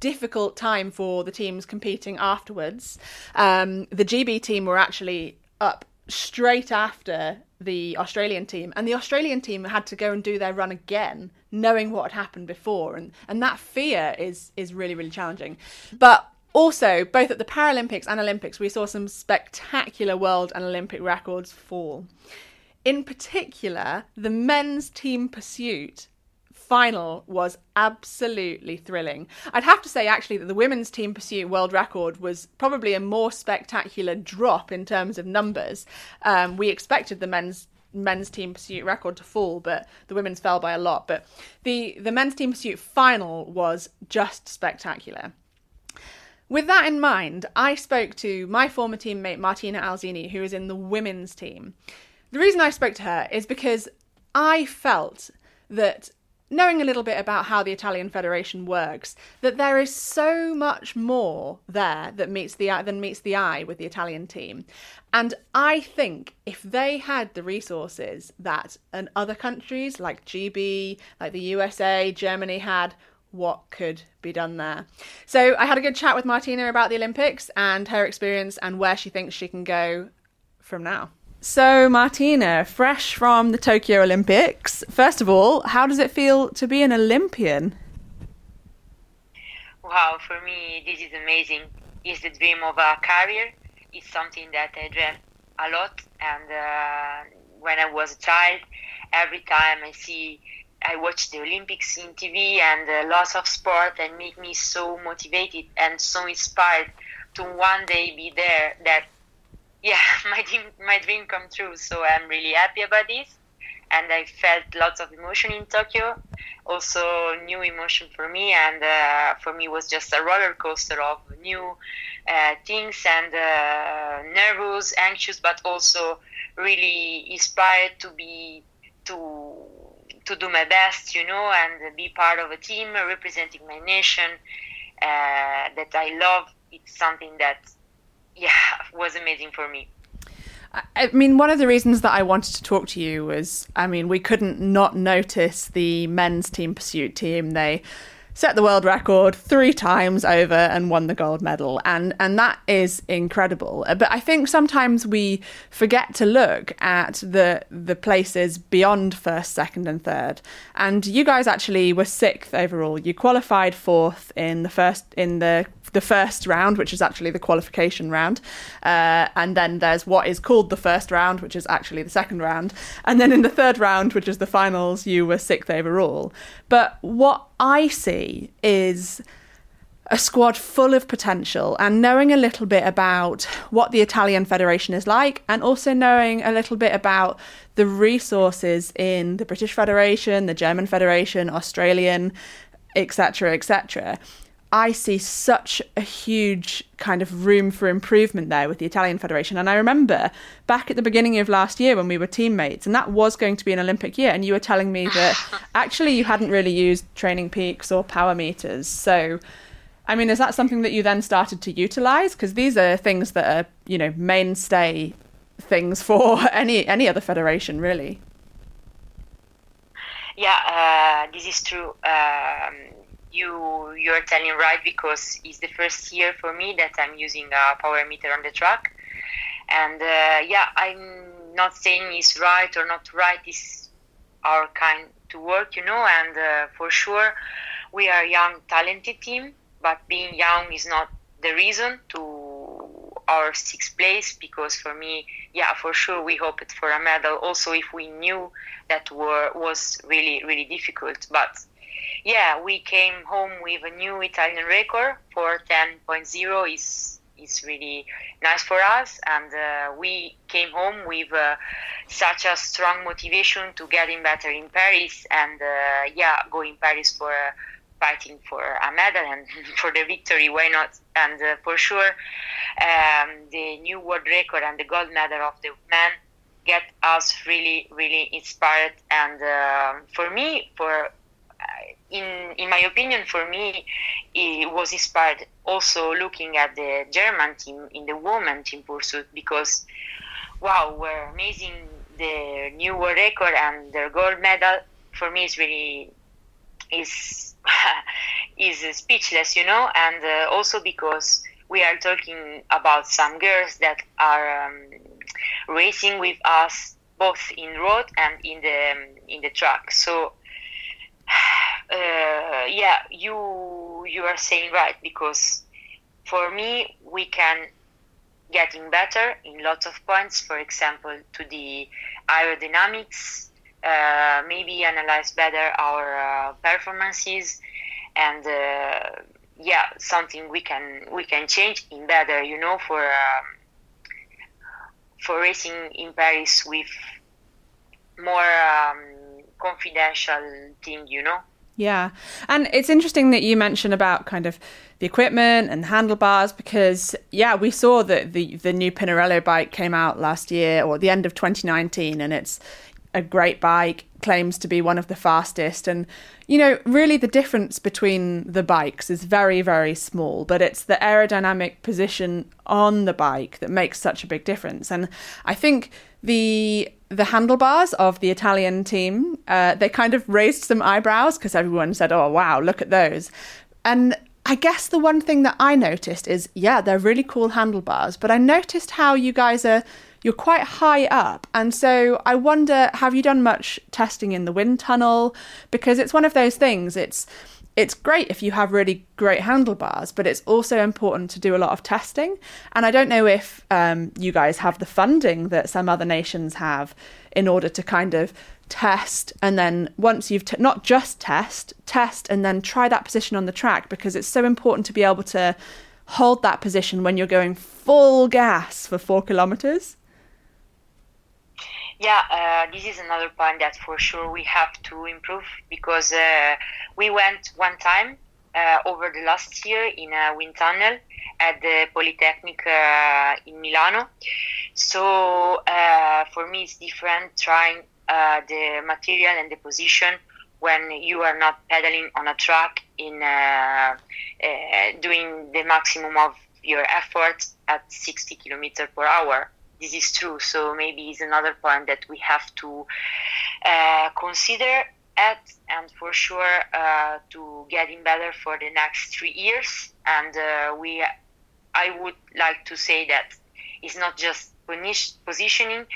difficult time for the teams competing afterwards. Um, the GB team were actually up straight after the Australian team, and the Australian team had to go and do their run again, knowing what had happened before, and and that fear is is really really challenging. But also, both at the Paralympics and Olympics, we saw some spectacular world and Olympic records fall. In particular, the men's team pursuit final was absolutely thrilling. I'd have to say, actually, that the women's team pursuit world record was probably a more spectacular drop in terms of numbers. Um, we expected the men's men's team pursuit record to fall, but the women's fell by a lot. But the the men's team pursuit final was just spectacular. With that in mind, I spoke to my former teammate Martina Alzini, who is in the women's team. The reason I spoke to her is because I felt that knowing a little bit about how the Italian Federation works, that there is so much more there that meets the eye than meets the eye with the Italian team. And I think if they had the resources that and other countries like GB, like the USA, Germany had, what could be done there. So I had a good chat with Martina about the Olympics and her experience and where she thinks she can go from now. So, Martina, fresh from the Tokyo Olympics, first of all, how does it feel to be an Olympian? Wow, for me, this is amazing. It's the dream of a career. It's something that I dreamt a lot. And uh, when I was a child, every time I see I watch the Olympics in TV and uh, lots of sport and make me so motivated and so inspired to one day be there that yeah my dream my dream come true so I'm really happy about this and I felt lots of emotion in Tokyo also new emotion for me and uh, for me was just a roller coaster of new uh, things and uh, nervous anxious but also really inspired to be to to do my best, you know, and be part of a team representing my nation uh, that I love. It's something that, yeah, was amazing for me. I mean, one of the reasons that I wanted to talk to you was, I mean, we couldn't not notice the men's team pursuit team. They set the world record three times over and won the gold medal and and that is incredible uh, but i think sometimes we forget to look at the the places beyond first second and third and you guys actually were sixth overall you qualified fourth in the first in the the first round, which is actually the qualification round. Uh, and then there's what is called the first round, which is actually the second round. And then in the third round, which is the finals, you were sixth overall. But what I see is a squad full of potential and knowing a little bit about what the Italian Federation is like and also knowing a little bit about the resources in the British Federation, the German Federation, Australian, etc., etc. I see such a huge kind of room for improvement there with the Italian Federation. And I remember back at the beginning of last year when we were teammates, and that was going to be an Olympic year, and you were telling me that actually you hadn't really used training peaks or power meters. So, I mean, is that something that you then started to utilize? Because these are things that are, you know, mainstay things for any any other federation, really. Yeah, uh, this is true. Um, you you're telling right because it's the first year for me that I'm using a power meter on the track, and uh, yeah, I'm not saying it's right or not right. It's our kind to work, you know, and uh, for sure we are a young, talented team, but being young is not the reason to our sixth place because for me, yeah, for sure we hoped for a medal. Also, if we knew that were was really really difficult, but yeah, we came home with a new Italian record for 10.0 is is really nice for us, and uh, we came home with uh, such a strong motivation to getting better in Paris, and uh, yeah, going Paris for fighting for a medal and for the victory. Why not? And uh, for sure, um, the new world record and the gold medal of the men get us really, really inspired. And uh, for me, for in in my opinion, for me, it was inspired also looking at the German team in the women team pursuit because, wow, were amazing the new world record and their gold medal. For me, is really is is speechless, you know, and uh, also because we are talking about some girls that are um, racing with us both in road and in the um, in the track. So uh, yeah, you you are saying right because for me, we can getting better in lots of points. For example, to the aerodynamics, uh, maybe analyze better our uh, performances, and uh, yeah, something we can we can change in better. You know, for um, for racing in Paris with more um, confidential thing. You know. Yeah. And it's interesting that you mentioned about kind of the equipment and handlebars because yeah, we saw that the the new Pinarello bike came out last year or the end of 2019 and it's a great bike, claims to be one of the fastest and you know, really the difference between the bikes is very very small, but it's the aerodynamic position on the bike that makes such a big difference. And I think the the handlebars of the Italian team, uh, they kind of raised some eyebrows because everyone said, "Oh wow, look at those," and I guess the one thing that I noticed is, yeah, they're really cool handlebars, but I noticed how you guys are you're quite high up. And so I wonder, have you done much testing in the wind tunnel? Because it's one of those things, it's it's great if you have really great handlebars, but it's also important to do a lot of testing. And I don't know if um, you guys have the funding that some other nations have in order to kind of test and then once you've t- not just test, test and then try that position on the track because it's so important to be able to hold that position when you're going full gas for four kilometers. Yeah, uh, this is another point that for sure we have to improve because uh, we went one time uh, over the last year in a wind tunnel at the Polytechnic uh, in Milano. So uh, for me, it's different trying uh, the material and the position when you are not pedaling on a track in doing the maximum of your effort at 60 kilometers per hour this is true. So maybe it's another point that we have to uh, consider at and for sure uh, to getting better for the next three years. And uh, we, I would like to say that it's not just positioning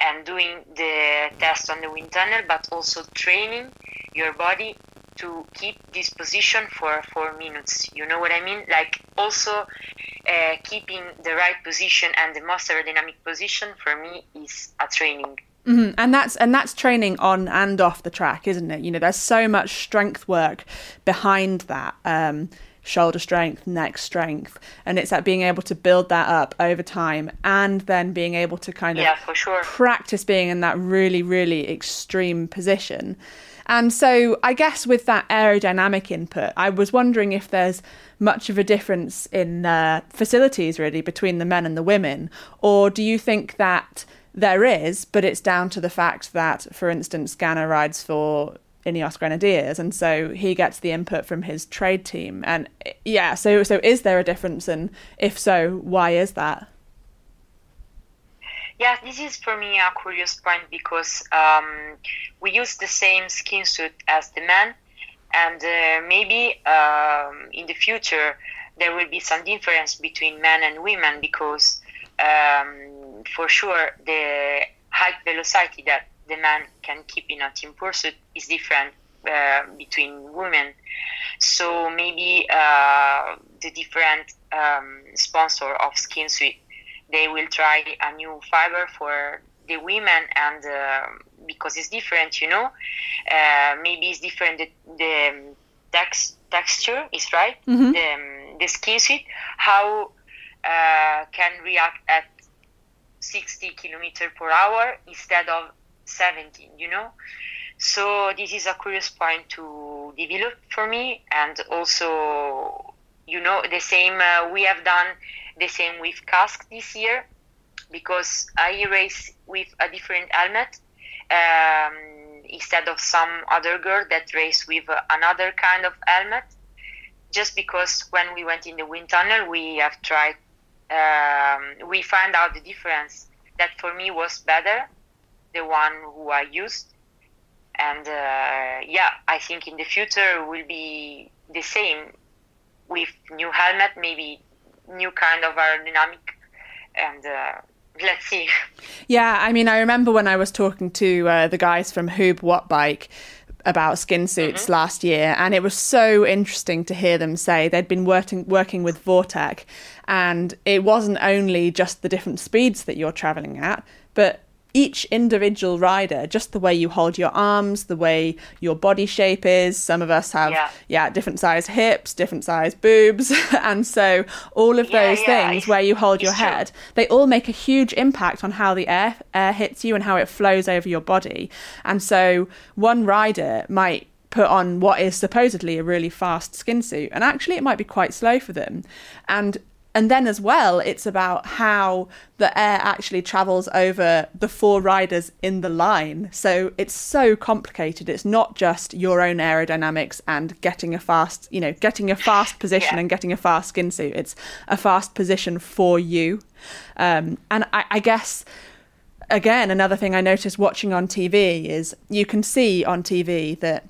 and doing the test on the wind tunnel, but also training your body to keep this position for four minutes. You know what I mean? Like also uh, keeping the right position and the most aerodynamic position for me is a training. Mm-hmm. And that's and that's training on and off the track, isn't it? You know, there's so much strength work behind that. Um, shoulder strength, neck strength, and it's at being able to build that up over time, and then being able to kind of yeah, for sure. practice being in that really, really extreme position. And so, I guess with that aerodynamic input, I was wondering if there's much of a difference in uh, facilities really between the men and the women, or do you think that there is, but it's down to the fact that, for instance, Ganna rides for Ineos Grenadiers, and so he gets the input from his trade team. And yeah, so so is there a difference, and if so, why is that? Yeah, this is for me a curious point because um, we use the same skin suit as the men, and uh, maybe um, in the future there will be some difference between men and women because um, for sure the high velocity that the man can keep in a team pursuit is different uh, between women. So maybe uh, the different um, sponsor of Skin Suit they will try a new fiber for the women and uh, because it's different you know uh, maybe it's different the, the um, tex- texture is right mm-hmm. the, um, the skin suit how uh, can react at 60 kilometer per hour instead of 17 you know so this is a curious point to develop for me and also you know the same uh, we have done the same with Kask this year because I race with a different helmet um, instead of some other girl that race with another kind of helmet. Just because when we went in the wind tunnel, we have tried, um, we found out the difference that for me was better, the one who I used. And uh, yeah, I think in the future will be the same with new helmet, maybe new kind of aerodynamic and uh, let's see. Yeah, I mean, I remember when I was talking to uh, the guys from Huub Wattbike. about skin suits last year, and it was so interesting to hear them say they'd been working working with Vorteq, and it wasn't only just the different speeds that you're traveling at, but each individual rider, just the way you hold your arms, the way your body shape is. Some of us have, yeah, Yeah. different size hips, different size boobs. and so all of Yeah, those yeah, things where you hold your it's true. head, they all make a huge impact on how the air, air hits you and how it flows over your body. And so one rider might put on what is supposedly a really fast skin suit and actually it might be quite slow for them. And and then as well, it's about how the air actually travels over the four riders in the line. So it's so complicated. It's not just your own aerodynamics and getting a fast, you know, getting a fast position Yeah. and getting a fast skin suit. It's a fast position for you. Um, and I, I guess again, another thing I noticed watching on TV is you can see on TV that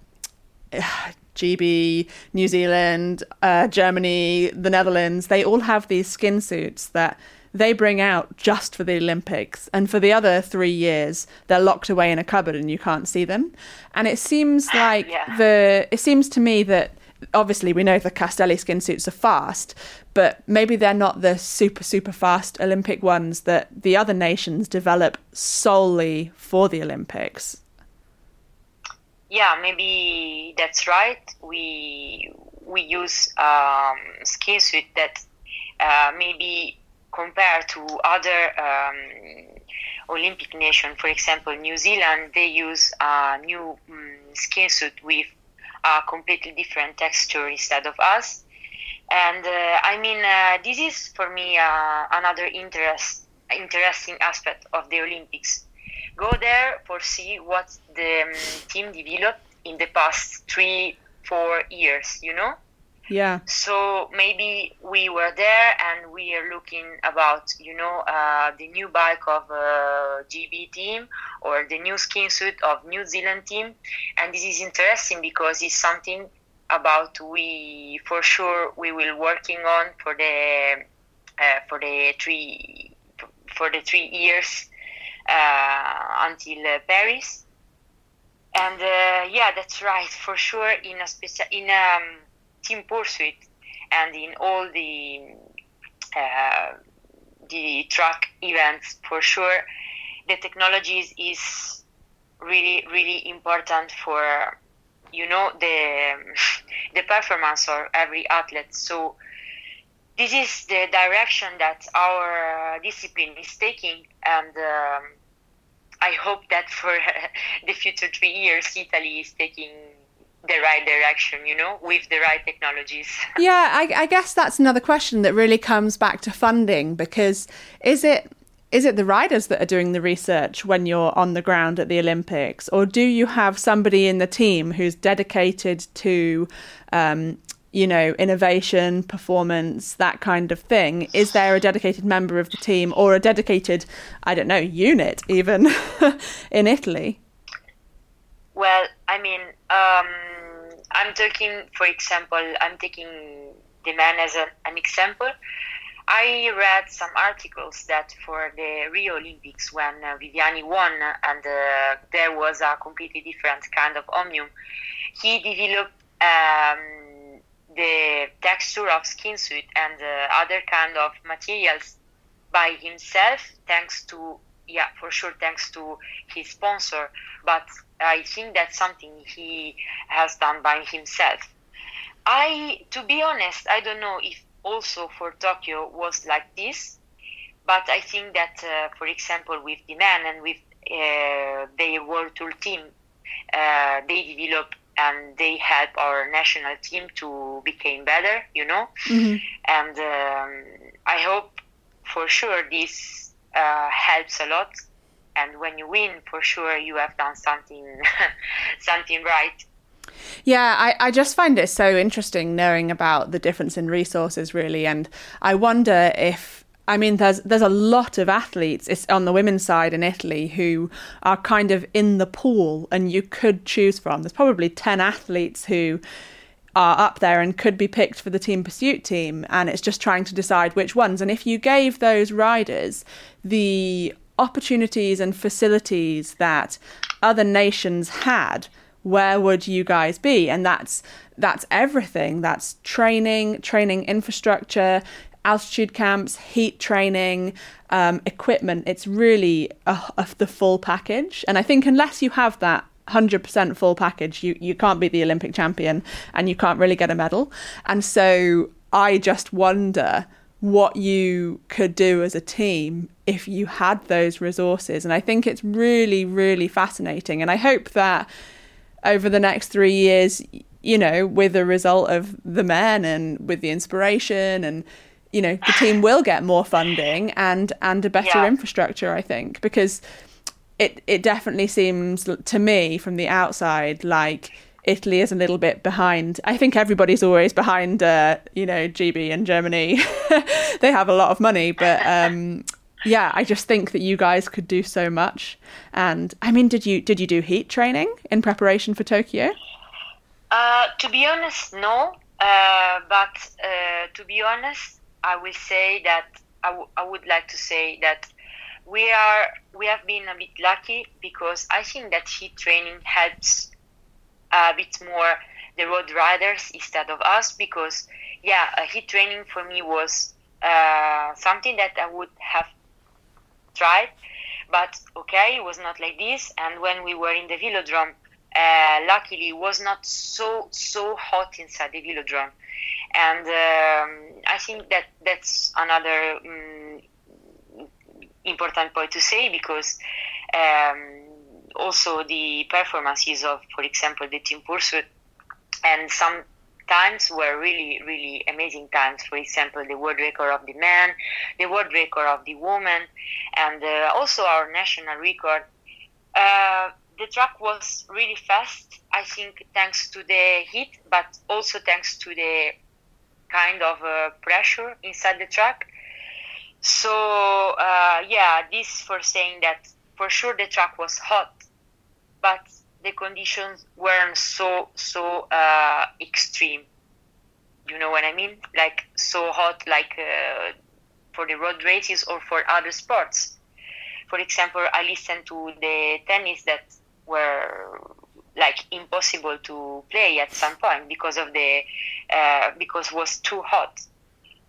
GB, New Zealand, uh, Germany, the Netherlands, they all have these skin suits that they bring out just for the Olympics. And for the other three years, they're locked away in a cupboard and you can't see them. And it seems like Yeah. the, it seems to me that obviously we know the Castelli skin suits are fast, but maybe they're not the super, super fast Olympic ones that the other nations develop solely for the Olympics. Yeah, maybe that's right. We we use um, skin suit that uh, maybe compared to other um, Olympic nation, for example, New Zealand, they use a new um, skin suit with a completely different texture instead of us. And uh, I mean, uh, this is for me uh, another interest, interesting aspect of the Olympics. Go there for see what the um, team developed in the past three, four years. You know. Yeah. So maybe we were there and we are looking about, you know, uh, the new bike of uh, GB team or the new skin suit of New Zealand team, and this is interesting because it's something about we for sure we will working on for the uh, for the three for the three years until uh, Paris. And uh, yeah, that's right for sure. In a special in um, team pursuit and in all the uh, the track events for sure the technologies is really really important for you know the the performance of every athlete so this is the direction that our discipline is taking and um, i hope that for the future three years italy is taking the right direction, you know, with the right technologies. Yeah, I, I guess that's another question that really comes back to funding because is it is it the riders that are doing the research when you're on the ground at the Olympics, or do you have somebody in the team who's dedicated to, um, you know, innovation, performance, that kind of thing? Is there a dedicated member of the team or a dedicated, I don't know, unit even in Italy? Well, I mean, um, I'm talking, for example, I'm taking the man as a, an example. I read some articles that for the Rio Olympics, when uh, Viviani won and uh, there was a completely different kind of omnium, he developed um, the texture of skin suit and other kind of materials by himself, thanks to yeah, for sure, thanks to his sponsor. But I think that's something he has done by himself. I, to be honest, I don't know if also for Tokyo was like this, but I think that, uh, for example, with the men and with uh, their World Tour team, uh, they develop and they help our national team to become better, you know. Mhm. And um, I hope for sure this uh, helps a lot. And when you win, for sure you have done something, something right. Yeah, I, I just find it so interesting knowing about the difference in resources, really. And I wonder if, I mean, there's there's a lot of athletes it's on the women's side in Italy who are kind of in the pool, and you could choose from. There's probably ten athletes who are up there and could be picked for the team pursuit team, and it's just trying to decide which ones. And if you gave those riders the opportunities and facilities that other nations had where would you guys be? And that's that's everything. That's training, training infrastructure, altitude camps, heat training, um, equipment. It's really a, a, the full package. And I think unless you have that 100% full package, you, you can't be the Olympic champion and you can't really get a medal. And so I just wonder what you could do as a team if you had those resources. And I think it's really, really fascinating. And I hope that over the next three years, you know, with the result of the men and with the inspiration and you know the team will get more funding and and a better yeah. infrastructure i think because it it definitely seems to me from the outside like Italy is a little bit behind. I think everybody's always behind, uh, you know, GB and Germany. they have a lot of money, but um, yeah, I just think that you guys could do so much. And I mean, did you did you do heat training in preparation for Tokyo? Uh, to be honest, no. Uh, but uh, to be honest, I will say that I, w- I would like to say that we are we have been a bit lucky because I think that heat training helps a bit more the road riders instead of us because yeah heat training for me was uh, something that I would have tried but okay it was not like this. And when we were in the velodrome uh, luckily it was not so so hot inside the velodrome and um, I think that that's another um, important point to say because um, also the performances of, for example, the team pursuit and some times were really, really amazing times. For example, the world record of the man, the world record of the woman, and uh, also our national record. Uh, the track was really fast, I think, thanks to the heat, but also thanks to the kind of uh, pressure inside the track. So uh, yeah, this for saying that for sure the track was hot, but the conditions weren't so so uh, extreme. You know what I mean? Like so hot, like uh, for the road races or for other sports. For example, I listened to the tennis that were like impossible to play at some point because of the uh, because it was too hot.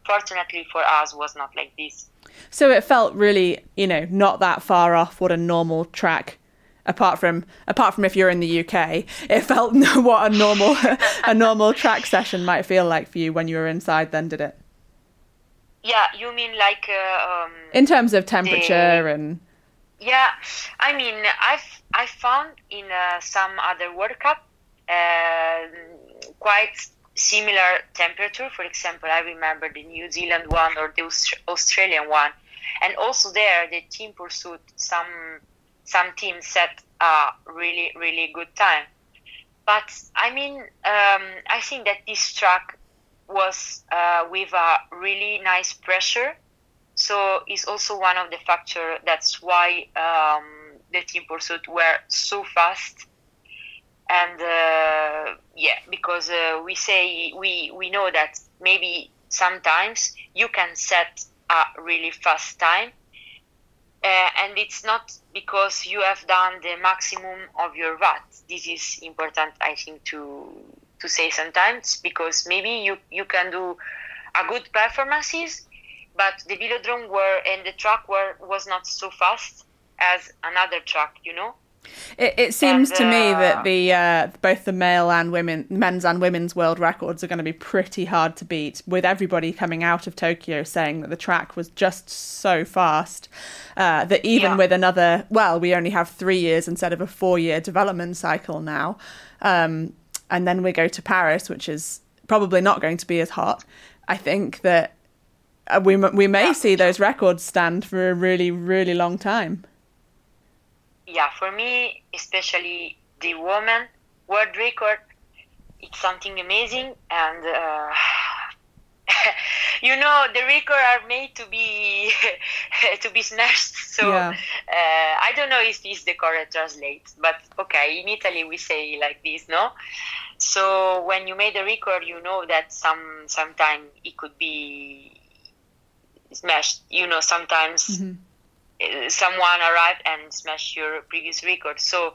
Fortunately for us, was not like this. So it felt really, you know, not that far off what a normal track. Apart from apart from if you're in the UK, it felt what a normal a normal track session might feel like for you when you were inside. Then did it? Yeah, you mean like uh, um, in terms of temperature the... and yeah, I mean, I've I found in uh, some other World Cup uh, quite similar temperature. For example, I remember the New Zealand one or the Aust- Australian one, and also there the team pursued some some teams set a really really good time. But I mean, um, I think that this track was uh, with a really nice pressure so it's also one of the factor that's why um, the team pursuit were so fast. And uh, yeah, because uh, we say we we know that maybe sometimes you can set a really fast time, uh, and it's not because you have done the maximum of your watt. This is important, I think, to to say sometimes because maybe you you can do a good performances but the velodrome were and the track were was not so fast as another track, you know. It, it seems and, to me that uh, the uh, both the male and women, men's and women's world records are going to be pretty hard to beat. With everybody coming out of Tokyo saying that the track was just so fast uh, that even yeah. with another, well, we only have three years instead of a four-year development cycle now, um, and then we go to Paris, which is probably not going to be as hot. I think that uh, we we may see those records stand for a really really long time. Yeah, for me, especially the woman world record, it's something amazing, and uh, you know the record are made to be to be smashed. So yeah. uh, I don't know if this the correct translate, but okay, in Italy we say like this, no? So when you made a record, you know that some sometime it could be smashed. You know, sometimes mm-hmm. Someone arrived and smashed your previous record. So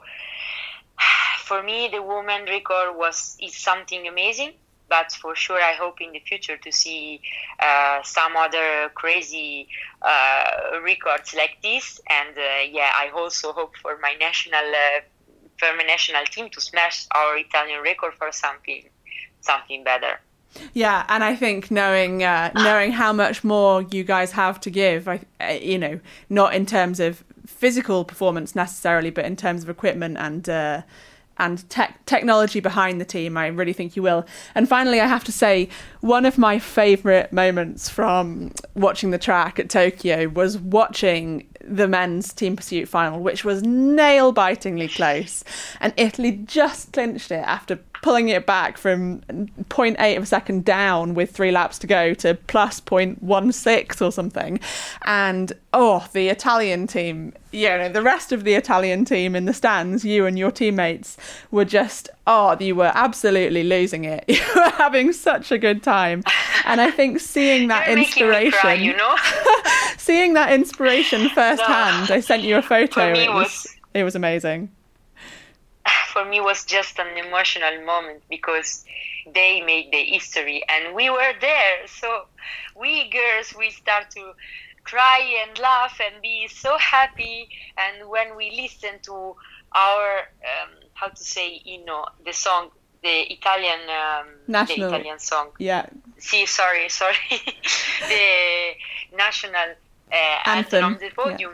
for me, the woman record was is something amazing. But for sure, I hope in the future to see uh, some other crazy uh, records like this. And uh, yeah, I also hope for my national, uh, for my national team to smash our Italian record for something, something better. Yeah, and I think knowing uh, knowing how much more you guys have to give, I, uh, you know, not in terms of physical performance necessarily, but in terms of equipment and uh, and tech technology behind the team, I really think you will. And finally, I have to say, one of my favourite moments from watching the track at Tokyo was watching the men's team pursuit final, which was nail bitingly close. And Italy just clinched it after pulling it back from 0.8 of a second down with three laps to go to plus 0.16 or something. And oh, the Italian team, you know, the rest of the Italian team in the stands, you and your teammates were just, oh, you were absolutely losing it. You were having such a good time. And I think seeing that inspiration, cry, you know. seeing that inspiration firsthand, I sent you a photo. It was- was, it was amazing. For me was just an emotional moment because they made the history and we were there. So we girls we start to cry and laugh and be so happy. And when we listen to our um, how to say you know the song the italian um, National- the italian song. Yeah. see sorry sorry. The national uh, anthem, Anthem, on the podium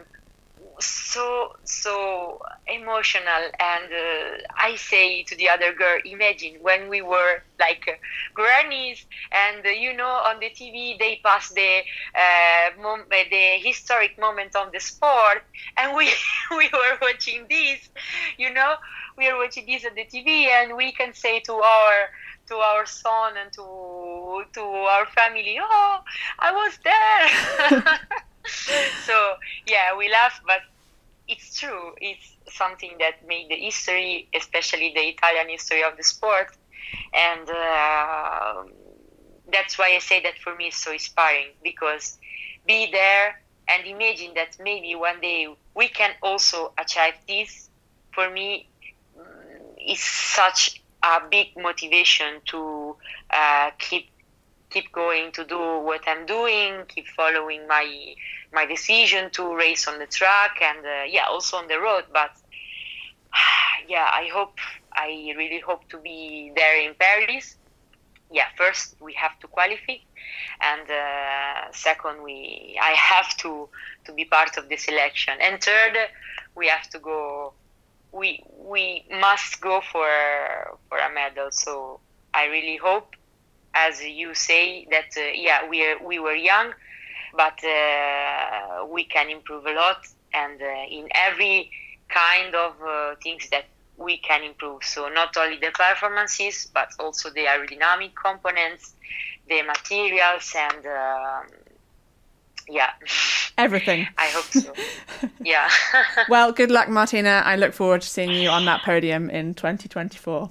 so so emotional. And uh, i say to the other girl imagine when we were like uh, grannies and uh, you know on the tv they pass the uh, mom- uh, the historic moment on the sport. And we we were watching this you know we are watching this on the tv and we can say to our to our son and to to our family oh i was there so yeah we laugh but it's true. It's something that made the history especially the italian history of the sport. And uh, that's why i say that for me is so inspiring because be there and imagine that maybe one day we can also achieve this for me mm, is such a big motivation to uh, keep keep going to do what I'm doing, keep following my my decision to race on the track and uh, yeah, also on the road. But yeah, I hope I really hope to be there in Paris. Yeah, first we have to qualify, and uh, second we I have to to be part of the selection, and third we have to go. We we must go for for a medal. So I really hope as you say that uh, yeah we are, we were young but uh, we can improve a lot and uh, in every kind of uh, things that we can improve so not only the performances but also the aerodynamic components the materials and um, yeah Everything. i hope so yeah well, good luck, Martina. I look forward to seeing you on that podium in 2024.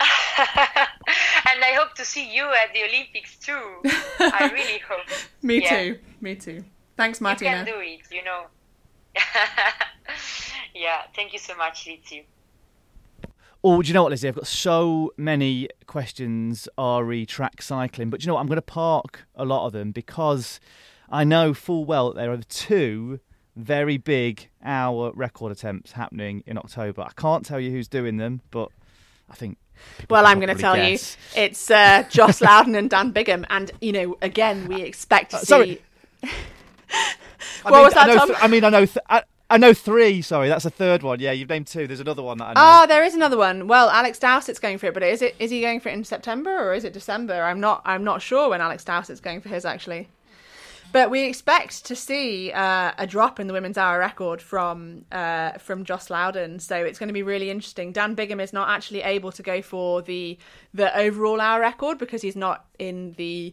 and i hope to see you at the olympics too i really hope Me Yeah. too. Me too. Thanks, Martina. You Martina. can do it, you know. yeah, thank you so much, Lizzy. Oh, do you know what, Lizzy? I've got so many questions re track cycling, but do you know what? I'm going to park a lot of them because I know full well that there are two very big hour record attempts happening in October. I can't tell you who's doing them, but I think. People Well, I'm going to tell guess. you, it's uh, Joss Lowden and Dan Bigham, and you know, again, we expect to Uh, see. what mean, was that, I th- I mean, I know. Th- I, I know three. Sorry, that's a third one. Yeah, you've named two. There's another one that I know. Oh, there is another one. Well, Alex Dowsett's going for it, but is it is he going for it in September or is it December? I'm not I'm not sure when Alex Dowsett's going for his actually. But we expect to see uh, a drop in the women's hour record from uh, from Joss Lowden, so it's going to be really interesting. Dan Bigham is not actually able to go for the the overall hour record because he's not in the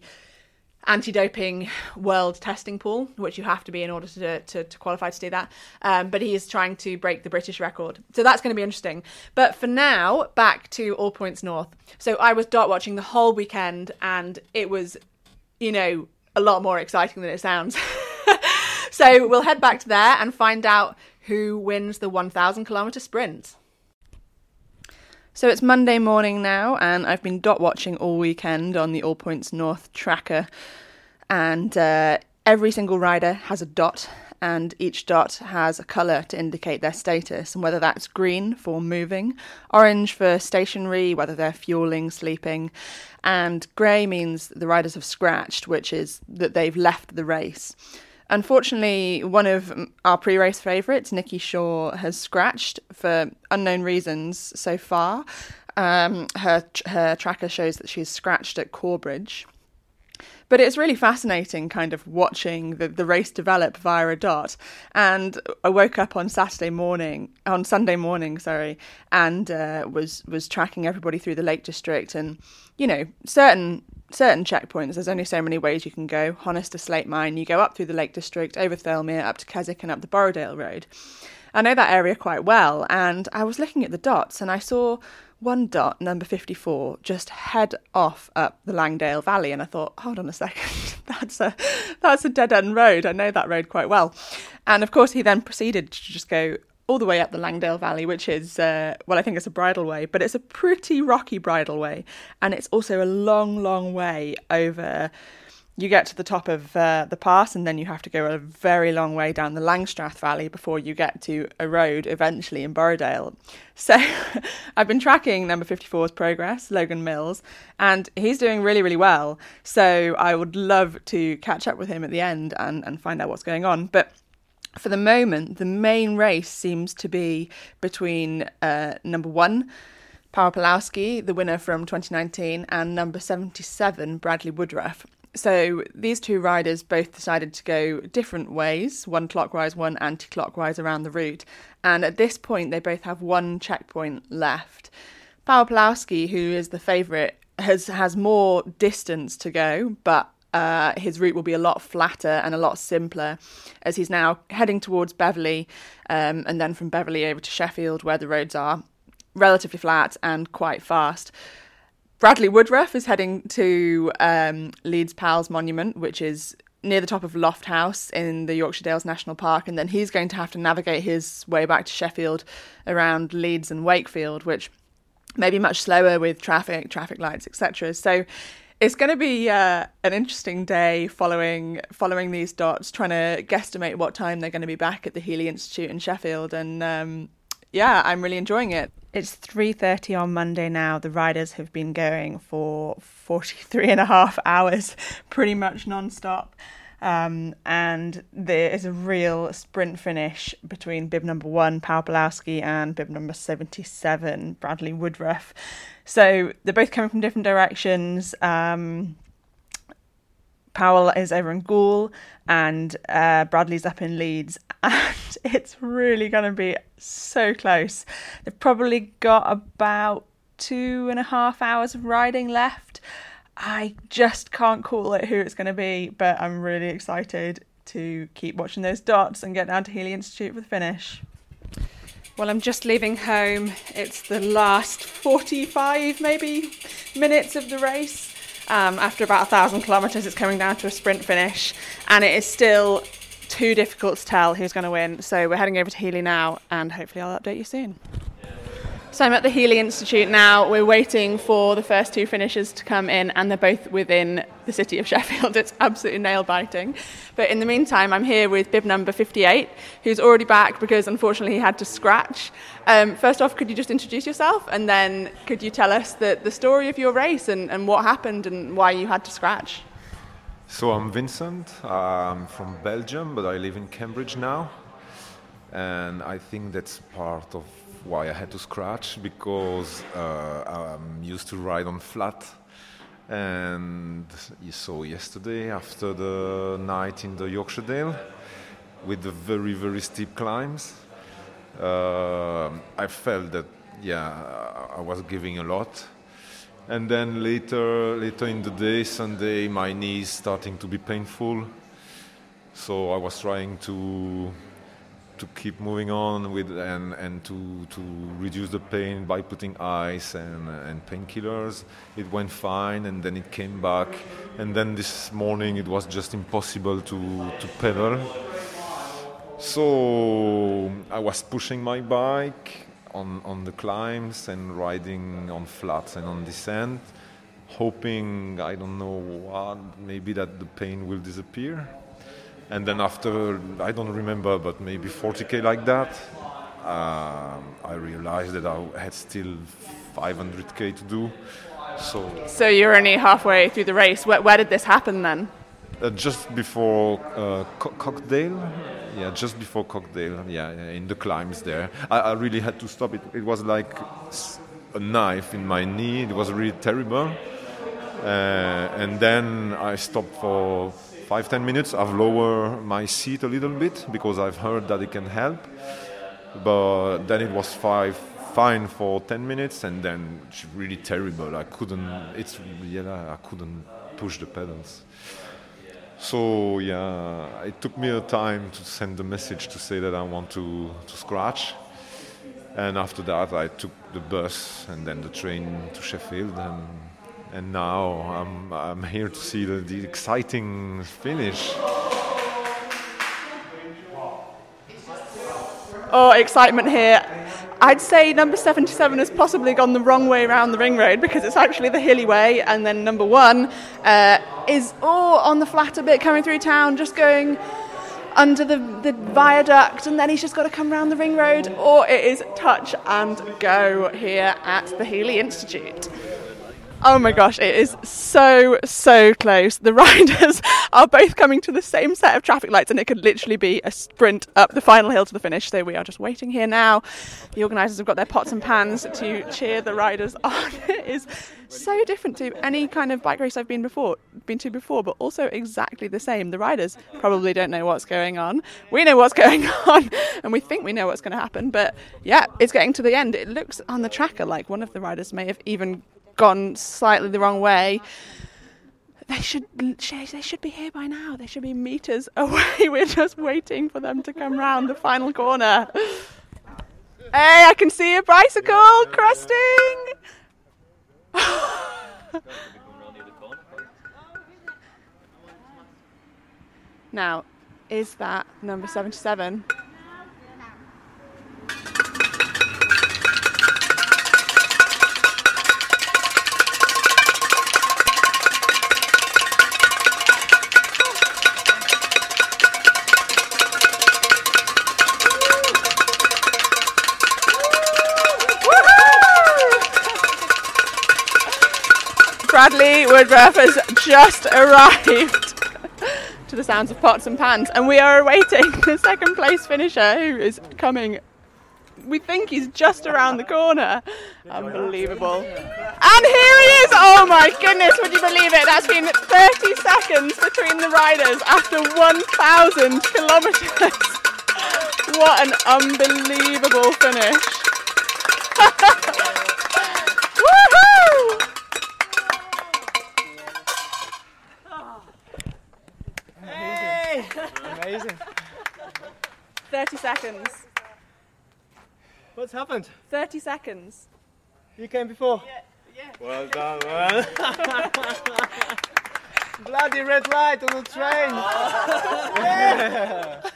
anti-doping world testing pool, which you have to be in order to to, to qualify to do that. Um, but he is trying to break the British record, so that's going to be interesting. But for now, back to All Points North. So I was dot watching the whole weekend, and it was, you know, a lot more exciting than it sounds. so we'll head back to there and find out who wins the 1,000 kilometer sprint. So it's Monday morning now, and I've been dot watching all weekend on the All Points North tracker. And uh, every single rider has a dot, and each dot has a colour to indicate their status, and whether that's green for moving, orange for stationary, whether they're fueling, sleeping, and grey means the riders have scratched, which is that they've left the race. Unfortunately, one of our pre race favourites, Nikki Shaw, has scratched for unknown reasons so far. Um, her, her tracker shows that she's scratched at Corbridge. But it's really fascinating kind of watching the, the race develop via a dot. And I woke up on Saturday morning, on Sunday morning, sorry, and uh, was, was tracking everybody through the Lake District. And, you know, certain certain checkpoints, there's only so many ways you can go. Honister Slate Mine, you go up through the Lake District, over Thirlmere, up to Keswick, and up the Borrowdale Road. I know that area quite well, and I was looking at the dots, and I saw one dot, number 54, just head off up the Langdale Valley, and I thought, hold on a second, that's a that's a dead end road. I know that road quite well. And of course, he then proceeded to just go all the way up the Langdale Valley, which is, uh, well, I think it's a bridleway, but it's a pretty rocky bridleway. And it's also a long, long way over. You get to the top of uh, the pass, and then you have to go a very long way down the Langstrath Valley before you get to a road eventually in Borrowdale. So I've been tracking number 54's progress, Logan Mills, and he's doing really, really well. So I would love to catch up with him at the end and, and find out what's going on. But for the moment, the main race seems to be between uh, number one, Paweł Pawlowski, the winner from 2019, and number 77, Bradley Woodruff. So these two riders both decided to go different ways, one clockwise, one anti clockwise around the route. And at this point, they both have one checkpoint left. Paweł Pawlowski, who is the favourite, has has more distance to go, but uh, his route will be a lot flatter and a lot simpler as he's now heading towards Beverley um, and then from Beverley over to Sheffield, where the roads are relatively flat and quite fast. Bradley Woodruff is heading to um, Leeds Pals Monument, which is near the top of Lofthouse in the Yorkshire Dales National Park, and then he's going to have to navigate his way back to Sheffield around Leeds and Wakefield, which may be much slower with traffic, traffic lights, etc. So it's going to be uh, an interesting day following following these dots, trying to guesstimate what time they're going to be back at the Heeley Institute in Sheffield, and um, yeah, I'm really enjoying it. It's 3:30 on Monday now. The riders have been going for 43 and a half hours, pretty much non-stop. Um, and there is a real sprint finish between bib number one, Paweł Pawlowski, and bib number 77, Bradley Woodruff. So they're both coming from different directions. Um, Paweł is over in Goole and uh, Bradley's up in Leeds. And it's really going to be so close. They've probably got about two and a half hours of riding left. I just can't call it who it's going to be, but I'm really excited to keep watching those dots and get down to Heeley Institute for the finish. Well, I'm just leaving home. It's the last 45 maybe minutes of the race. Um, after about a thousand kilometres, it's coming down to a sprint finish, and it is still too difficult to tell who's going to win. So we're heading over to Heeley now, and hopefully I'll update you soon. So I'm at the Heeley Institute now. We're waiting for the first two finishers to come in, and they're both within the city of Sheffield. It's absolutely nail biting. But in the meantime, I'm here with bib number 58, who's already back because unfortunately he had to scratch. Um, first off, could you just introduce yourself, and then could you tell us the, the story of your race and, and what happened and why you had to scratch? So I'm Vincent. I'm from Belgium, but I live in Cambridge now. And I think that's part of why I had to scratch because uh, I'm used to ride on flat. And you saw yesterday after the night in the Yorkshire Dale with the very, very steep climbs, uh, I felt that, yeah, I was giving a lot. And then later, later in the day, Sunday, my knees starting to be painful. So I was trying to to keep moving on with and, and to, to reduce the pain by putting ice and, and painkillers. It went fine and then it came back. And then this morning it was just impossible to, to pedal. So I was pushing my bike. on, on the climbs and riding on flats and on descent, hoping, I don't know what, maybe that the pain will disappear. And then after, I don't remember, but maybe 40k like that, um, I realized that I had still 500k to do. So, So you're only halfway through the race. Where, where did this happen then? uh, just before uh, Co- Cockdale, yeah, just before Cockdale, yeah, in the climbs there. I, I really had to stop it. It was like a knife in my knee. It was really terrible. Uh, and then I stopped for five ten minutes. I've lowered my seat a little bit because I've heard that it can help. But then it was five fine for ten minutes, and then it's really terrible. I couldn't. It's yeah, I couldn't push the pedals. So yeah, it took me a time to send the message to say that I want to, to scratch. And after that, I took the bus and then the train to Sheffield, and and now I'm I'm here to see the, the exciting finish. Oh, excitement here. I'd say number 77 has possibly gone the wrong way around the ring road because it's actually the hilly way, and then number one uh, is oh on the flat a bit coming through town, just going under the, the viaduct, and then he's just got to come round the ring road, or it is touch and go here at the Heeley Institute. Oh my gosh, it is so, so close. The riders are both coming to the same set of traffic lights, and it could literally be a sprint up the final hill to the finish. So we are just waiting here now. The organisers have got their pots and pans to cheer the riders on. It is so different to any kind of bike race I've been before, been to before, but also exactly the same. The riders probably don't know what's going on. We know what's going on, and we think we know what's going to happen. But yeah, it's getting to the end. It looks on the tracker like one of the riders may have even gone slightly the wrong way. They should they should be here by now. They should be meters away. We're just waiting for them to come round the final corner. Hey, I can see a bicycle cresting. now, is that number 77? Bradley Woodruff has just arrived to the sounds of pots and pans, and we are awaiting the second place finisher who is coming. We think he's just around the corner. Unbelievable. And here he is! Oh my goodness, would you believe it? That's been 30 seconds between the riders after 1,000 kilometres. What an unbelievable finish. Seconds. What's happened? 30 seconds. You came before? Yeah, yeah. Well done, man. Bloody red light on the train. Yeah.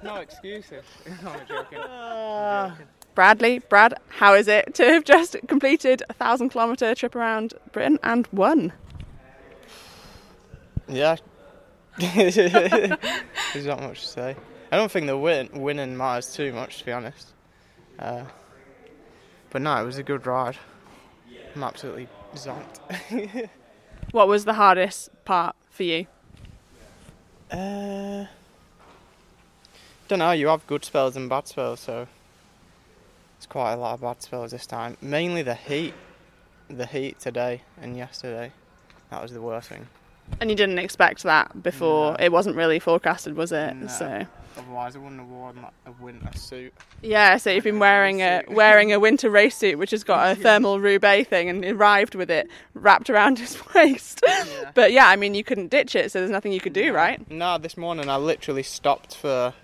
No excuses. No, I'm joking. I'm joking. Ah. Bradley, Brad, how is it to have just completed a thousand kilometre trip around Britain and won? Yeah. There's not much to say. I don't think the win winning matters too much, to be honest. Uh, but no, it was a good ride. I'm absolutely zonked. What was the hardest part for you? uh, don't know. You have good spells and bad spells, so it's quite a lot of bad spells this time. Mainly the heat. The heat today and yesterday. That was the worst thing. And you didn't expect that before. It wasn't really forecasted, was it? No. So Otherwise, I wouldn't have worn like, a winter suit. yeah, so you've been wearing a wearing a winter race suit, which has got a thermal Roubaix thing, and arrived with it wrapped around his waist. But yeah, I mean, you couldn't ditch it, so there's nothing you could do, right? No, this morning I literally stopped for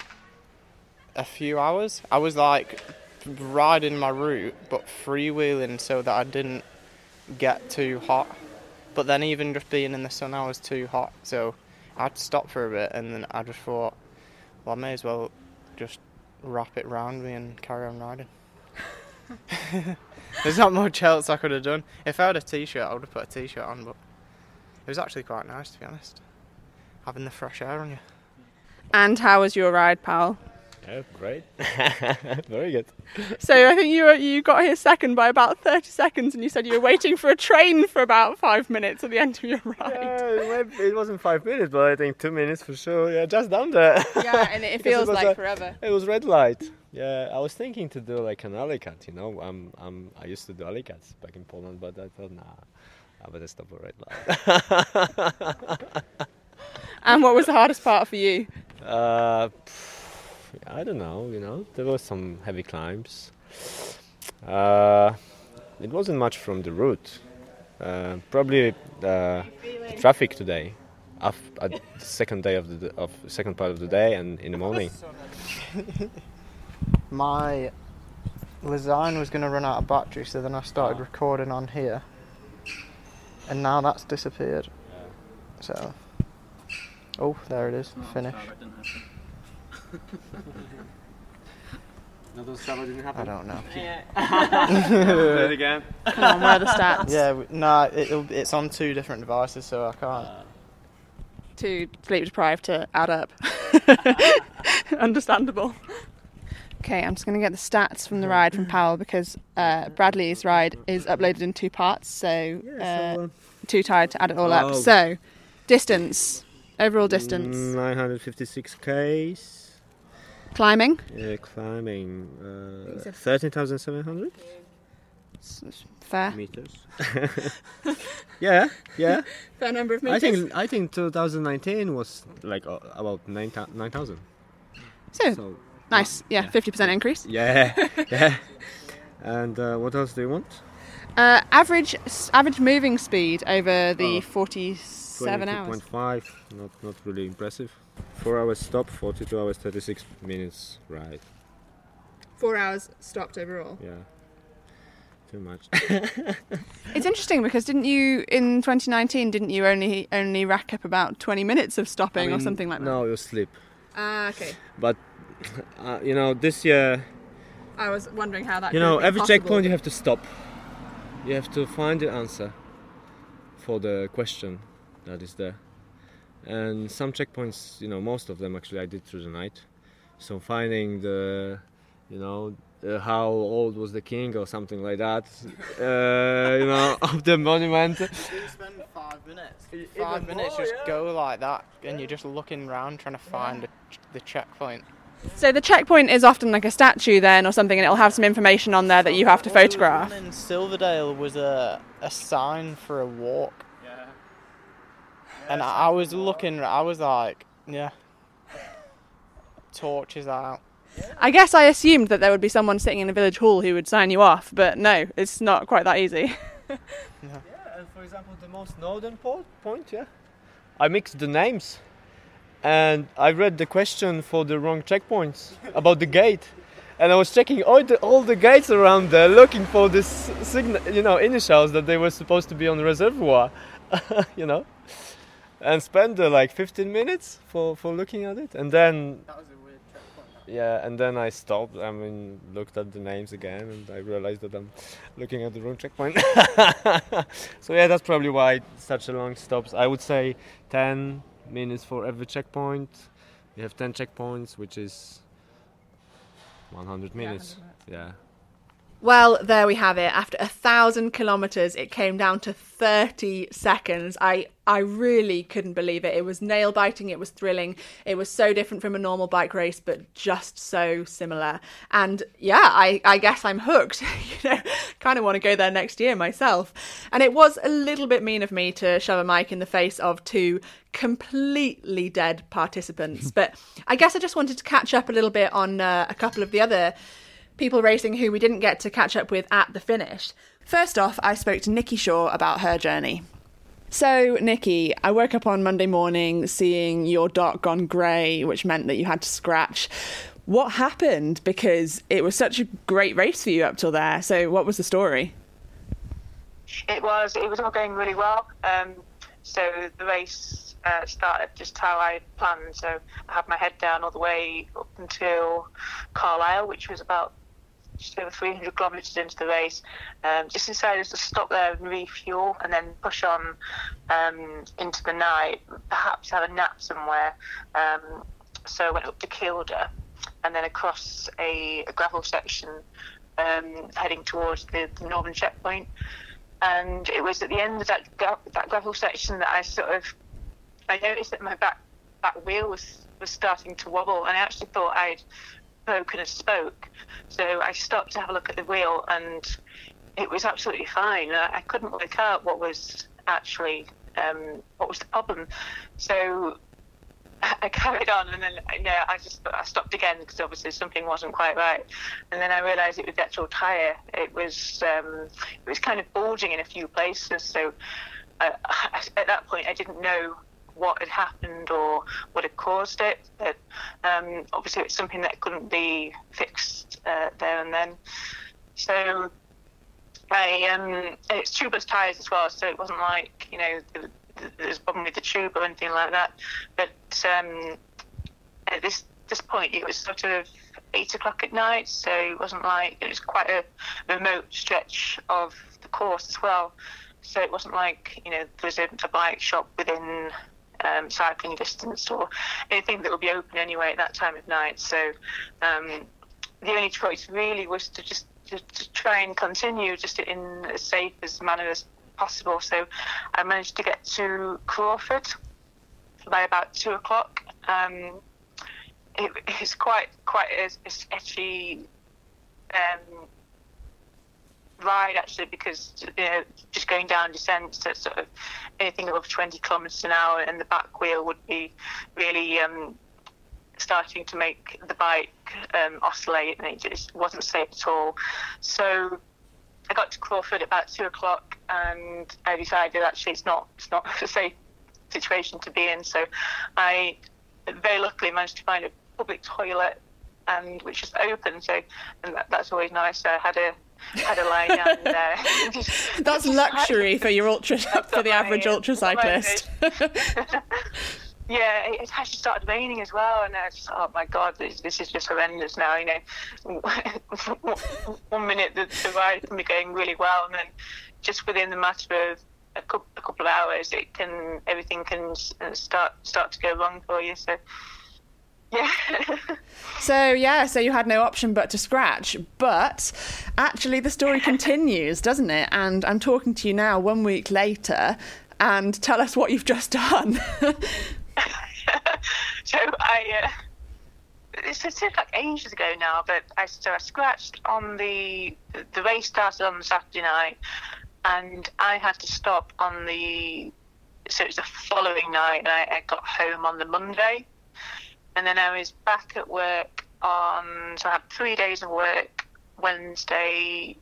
a few hours. I was like riding my route, but freewheeling so that I didn't get too hot. But then, even just being in the sun, I was too hot. So I had to stop for a bit, and then I just thought, well, I may as well just wrap it round me and carry on riding. There's not much else I could have done. If I had a t-shirt, I would have put a t-shirt on, but it was actually quite nice to be honest. Having the fresh air on you. And how was your ride, pal? Yeah, great. Very good. So I think you were, you got here second by about 30 seconds, and you said you were waiting for a train for about five minutes at the end of your ride. Yeah, it wasn't five minutes, but I think two minutes for sure. Yeah, just down there. Yeah, and it feels was like a- forever. It was red light. Yeah, I was thinking to do like an alley cut. You know, I'm, I'm, I used to do alley cuts back in Poland, but I thought, nah, I better stop at red light. And what was the hardest part for you? Uh, I don't know. You know, there were some heavy climbs. Uh, it wasn't much from the route. Uh, probably uh, the traffic today, af- at the second day of the of second part of the day and in the morning. My Lezyne was going to run out of battery, so then I started recording on here, and now that's disappeared. So, oh, there it is, finish. No, those travel didn't happen. I don't know. Do it again. Come on, where are the stats? Yeah, w- no, it'll, it's on two different devices, so I can't. Too sleep deprived to add up. Understandable. Okay, I'm just going to get the stats from the ride from Paweł because uh, Bradley's ride is uploaded in two parts, so, uh, too tired to add it all up. Oh. So, distance, overall distance, 956 k's. Climbing, Yeah, climbing. Uh, are- 13,700 fair. meters. yeah, yeah. Fair number of meters. I think I think 2019 was like uh, about 9,000. 9,000. So, nice, yeah, 50% increase. Yeah, yeah. And uh, what else do you want? Uh, average average moving speed over the Oh. 47 hours. 22.5. Not not really impressive. Four hours stop, 42 hours 36 minutes ride. Four hours stopped overall. Yeah. Too much. It's interesting because didn't you in 2019 didn't you only only rack up about 20 minutes of stopping I or something like that? No, you sleep. Ah, okay. But uh, you know, this year, I was wondering how that. you know, every possible. checkpoint you have to stop. You have to find the answer for the question that is there. And some checkpoints, you know, most of them actually I did through the night. So finding the, you know, uh, how old was the king or something like that, uh, you know, of the monument. You spend five minutes. Five minutes just go like that, and you're just looking around trying to find the, the checkpoint. So the checkpoint is often like a statue then or something, and it'll have some information on there that you have to photograph. One in Silverdale was a a sign for a walk. Yeah. And I, I was looking. I was like, yeah. Torches out. I guess I assumed that there would be someone sitting in a village hall who would sign you off, but no, it's not quite that easy. Yeah, and for example, the most northern po- point, yeah. I mixed the names, and I read the question for the wrong checkpoints about the gate, and I was checking all the all the gates around there, looking for this signal, you know, initials that they were supposed to be on the reservoir, you know, and spend uh, like 15 minutes for for looking at it, and then. Yeah, and then I stopped. I mean, looked at the names again, and I realized that I'm looking at the wrong checkpoint. so yeah, that's probably why such a long stops. I would say 10 minutes for every checkpoint. You have 10 checkpoints, which is 100 minutes. Yeah. Well, there we have it. After a thousand kilometres, it came down to 30 seconds. I, I really couldn't believe it. It was nail biting, it was thrilling. It was so different from a normal bike race, but just so similar. And yeah, I, I guess I'm hooked. you know, kind of want to go there next year myself. And it was a little bit mean of me to shove a mic in the face of two completely dead participants. but I guess I just wanted to catch up a little bit on uh, a couple of the other people racing who we didn't get to catch up with at the finish. First off, I spoke to Nikki Shaw about her journey. So, Nikki, I woke up on Monday morning seeing your dot gone grey, which meant that you had to scratch. What happened? Because it was such a great race for you up till there. So, what was the story? It was it was all going really well. Um, so the race uh, started just how I planned. So I had my head down all the way up until Carlisle, which was about over 300 kilometres into the race, um, just decided to stop there and refuel and then push on um, into the night, perhaps have a nap somewhere. Um, so I went up to Kielder and then across a, a gravel section um, heading towards the, the, northern checkpoint. And it was at the end of that, that gravel section that I sort of I noticed that my back back wheel was was starting to wobble, and I actually thought I'd broken a spoke. So I stopped to have a look at the wheel, and it was absolutely fine. I, I couldn't work out what was actually um, what was the problem. So I carried on, and then I just I stopped again because obviously something wasn't quite right. And then I realised it was the actual tyre. It was um, it was kind of bulging in a few places. So uh, at that point, I didn't know what had happened or what had caused it. But um, obviously, it's something that couldn't be fixed uh, there and then. So I um, it's tubeless tires as well, so it wasn't like you know the, the, there's a problem with the tube or anything like that. But um, at this this point, it was sort of eight o'clock at night, so it wasn't like it was quite a remote stretch of the course as well. So it wasn't like you know there was a, a bike shop within um, cycling distance or anything that would be open anyway at that time of night. So um, the only choice really was to just to, to, try and continue just in as safe as manner as possible. So I managed to get to Corbridge by about two o'clock. Um, it, it's quite quite a, a sketchy um, ride actually because you know just going down descents at sort of anything above 20 kilometers an hour and the back wheel would be really um, starting to make the bike um, oscillate and it just wasn't safe at all. So I got to Corbridge at about two o'clock and I decided actually it's not it's not a safe situation to be in. So I very luckily managed to find a public toilet and which is open so and that, that's always nice I had a had a lie down there. That's luxury for your ultra for the average ultra cyclist. yeah, it, actually started raining as well, and I was just oh my god, this, this is just horrendous now. You know, one minute the, the ride can be going really well, and then just within the matter of a couple, a couple of hours, it can everything can uh, start start to go wrong for you. So yeah. so yeah, so you had no option but to scratch. But actually, the story continues, doesn't it? And I'm talking to you now, one week later, and tell us what you've just done. so I. Uh, it seems like ages ago now, but I so I scratched on the the race started on the Saturday night, and I had to stop on the so it was the following night, and I, I got home on the Monday and then I was back at work on. So I had three days of work: Wednesday,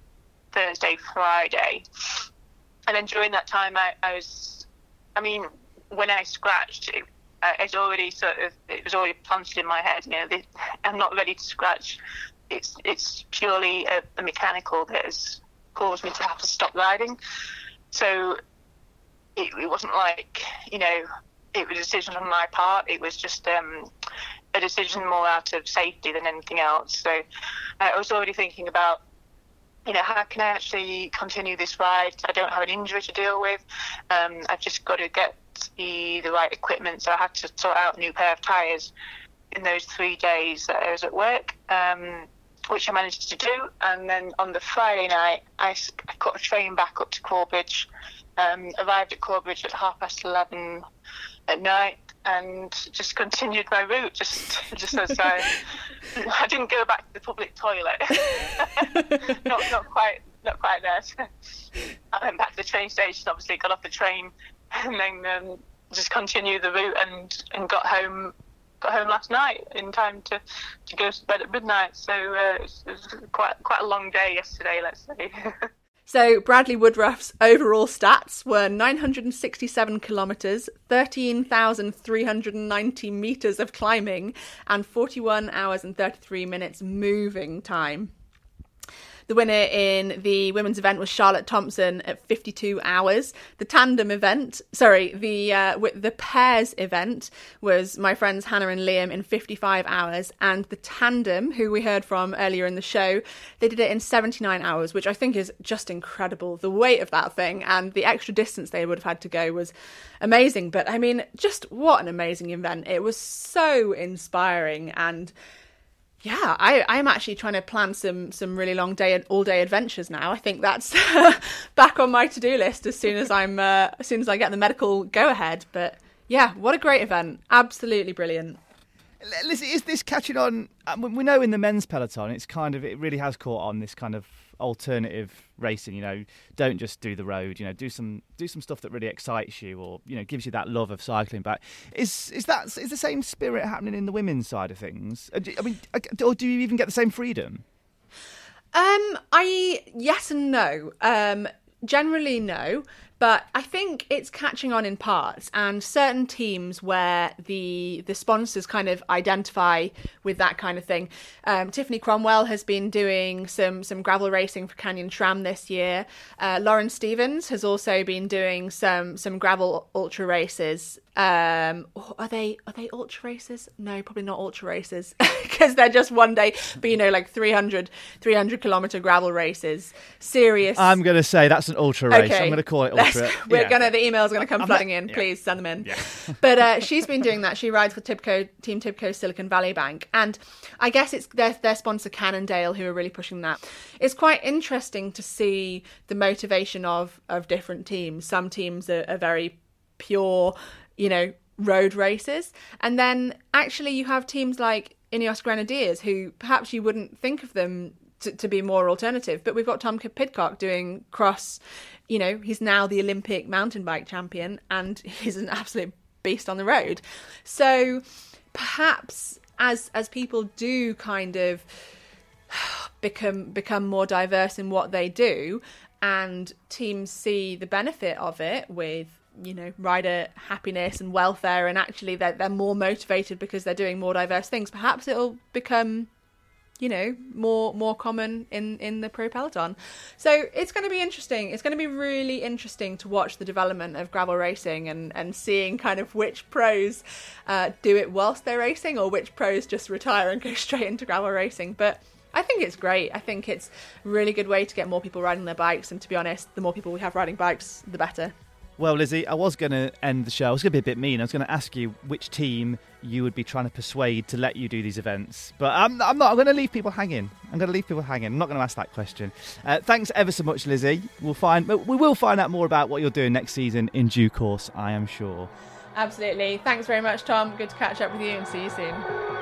Thursday, Friday, and then during that time, I, I was. I mean, when I scratched, it, it's already sort of it was already planted in my head. You know, this, I'm not ready to scratch. It's it's purely a, a mechanical that has caused me to have to stop riding. So it, it wasn't like you know it was a decision on my part. It was just um, a decision more out of safety than anything else. So uh, I was already thinking about, you know, how can I actually continue this ride? I don't have an injury to deal with. Um, I've just got to get the, the right equipment. So I had to sort out a new pair of tyres in those three days that I was at work. Um, which I managed to do, and then on the Friday night, I, I got a train back up to Corbridge, um, arrived at Corbridge at half past 11 at night and just continued my route just just as I I didn't go back to the public toilet. Not not quite not quite there. I went back to the train station obviously got off the train and then um, just continued the route and and got home got home last night in time to to go to bed at midnight. So uh, it, was, it was quite quite a long day yesterday let's say So Bradley Woodruff's overall stats were 967 kilometres, 13,390 metres of climbing, and 41 hours and 33 minutes moving time. The winner in the women's event was Charlotte Thompson at 52 hours. The tandem event, sorry, the uh, with the pairs event was my friends Hannah and Liam in 55 hours, and the tandem, who we heard from earlier in the show, they did it in 79 hours, which I think is just incredible. The weight of that thing and the extra distance they would have had to go was amazing. But I mean, just what an amazing event! It was so inspiring and yeah, I, I'm actually trying to plan some some really long day and all day adventures now. I think that's back on my to do list as soon as I'm uh, as soon as I get the medical go ahead. But yeah, what a great event! Absolutely brilliant. Listen, is this catching on? Uh, we know in the men's peloton, it's kind of it really has caught on this kind of alternative racing. You know, don't just do the road. You know, do some do some stuff that really excites you, or you know, gives you that love of cycling back. Is is that is the same spirit happening in the women's side of things? Uh, I mean, or do you even get the same freedom? Um, I yes and no. Um, generally no. But I think it's catching on in parts, and certain teams where the the sponsors kind of identify with that kind of thing. Um, Tiffany Cromwell has been doing some some gravel racing for Canyon SRAM this year. Uh, Lauren Stevens has also been doing some some gravel ultra races. Um, are they are they ultra races? No, probably not ultra races because they're just one day. But you know, like 300, 300 kilometer gravel races. Serious. I'm going to say that's an ultra race. Okay. I'm going to call it ultra we're yeah. gonna the emails are gonna come I'm flooding not, in. Yeah. Please send them in. Yeah. but uh, she's been doing that. She rides for Tibco Team Tibco Silicon Valley Bank, and I guess it's their their sponsor Cannondale who are really pushing that. It's quite interesting to see the motivation of of different teams. Some teams are, are very pure, you know, road races, and then actually you have teams like Ineos Grenadiers who perhaps you wouldn't think of them to, to, be more alternative. But we've got Tom Pidcock doing cross. You know, he's now the Olympic mountain bike champion, and he's an absolute beast on the road. So perhaps as as people do kind of become become more diverse in what they do, and teams see the benefit of it with you know rider happiness and welfare and actually they're, they're more motivated because they're doing more diverse things perhaps it'll become you know more more common in in the pro peloton so it's going to be interesting it's going to be really interesting to watch the development of gravel racing and and seeing kind of which pros uh, do it whilst they're racing or which pros just retire and go straight into gravel racing but I think it's great. I think it's a really good way to get more people riding their bikes. And to be honest, the more people we have riding bikes, the better. Well, Lizzy, I was going to end the show. I was going to be a bit mean. I was going to ask you which team you would be trying to persuade to let you do these events, but I'm, I'm not. I'm going to leave people hanging. I'm going to leave people hanging. I'm not going to ask that question. Uh, thanks ever so much, Lizzy. We'll find. We will find out more about what you're doing next season in due course. I am sure. Absolutely. Thanks very much, Tom. Good to catch up with you, and see you soon.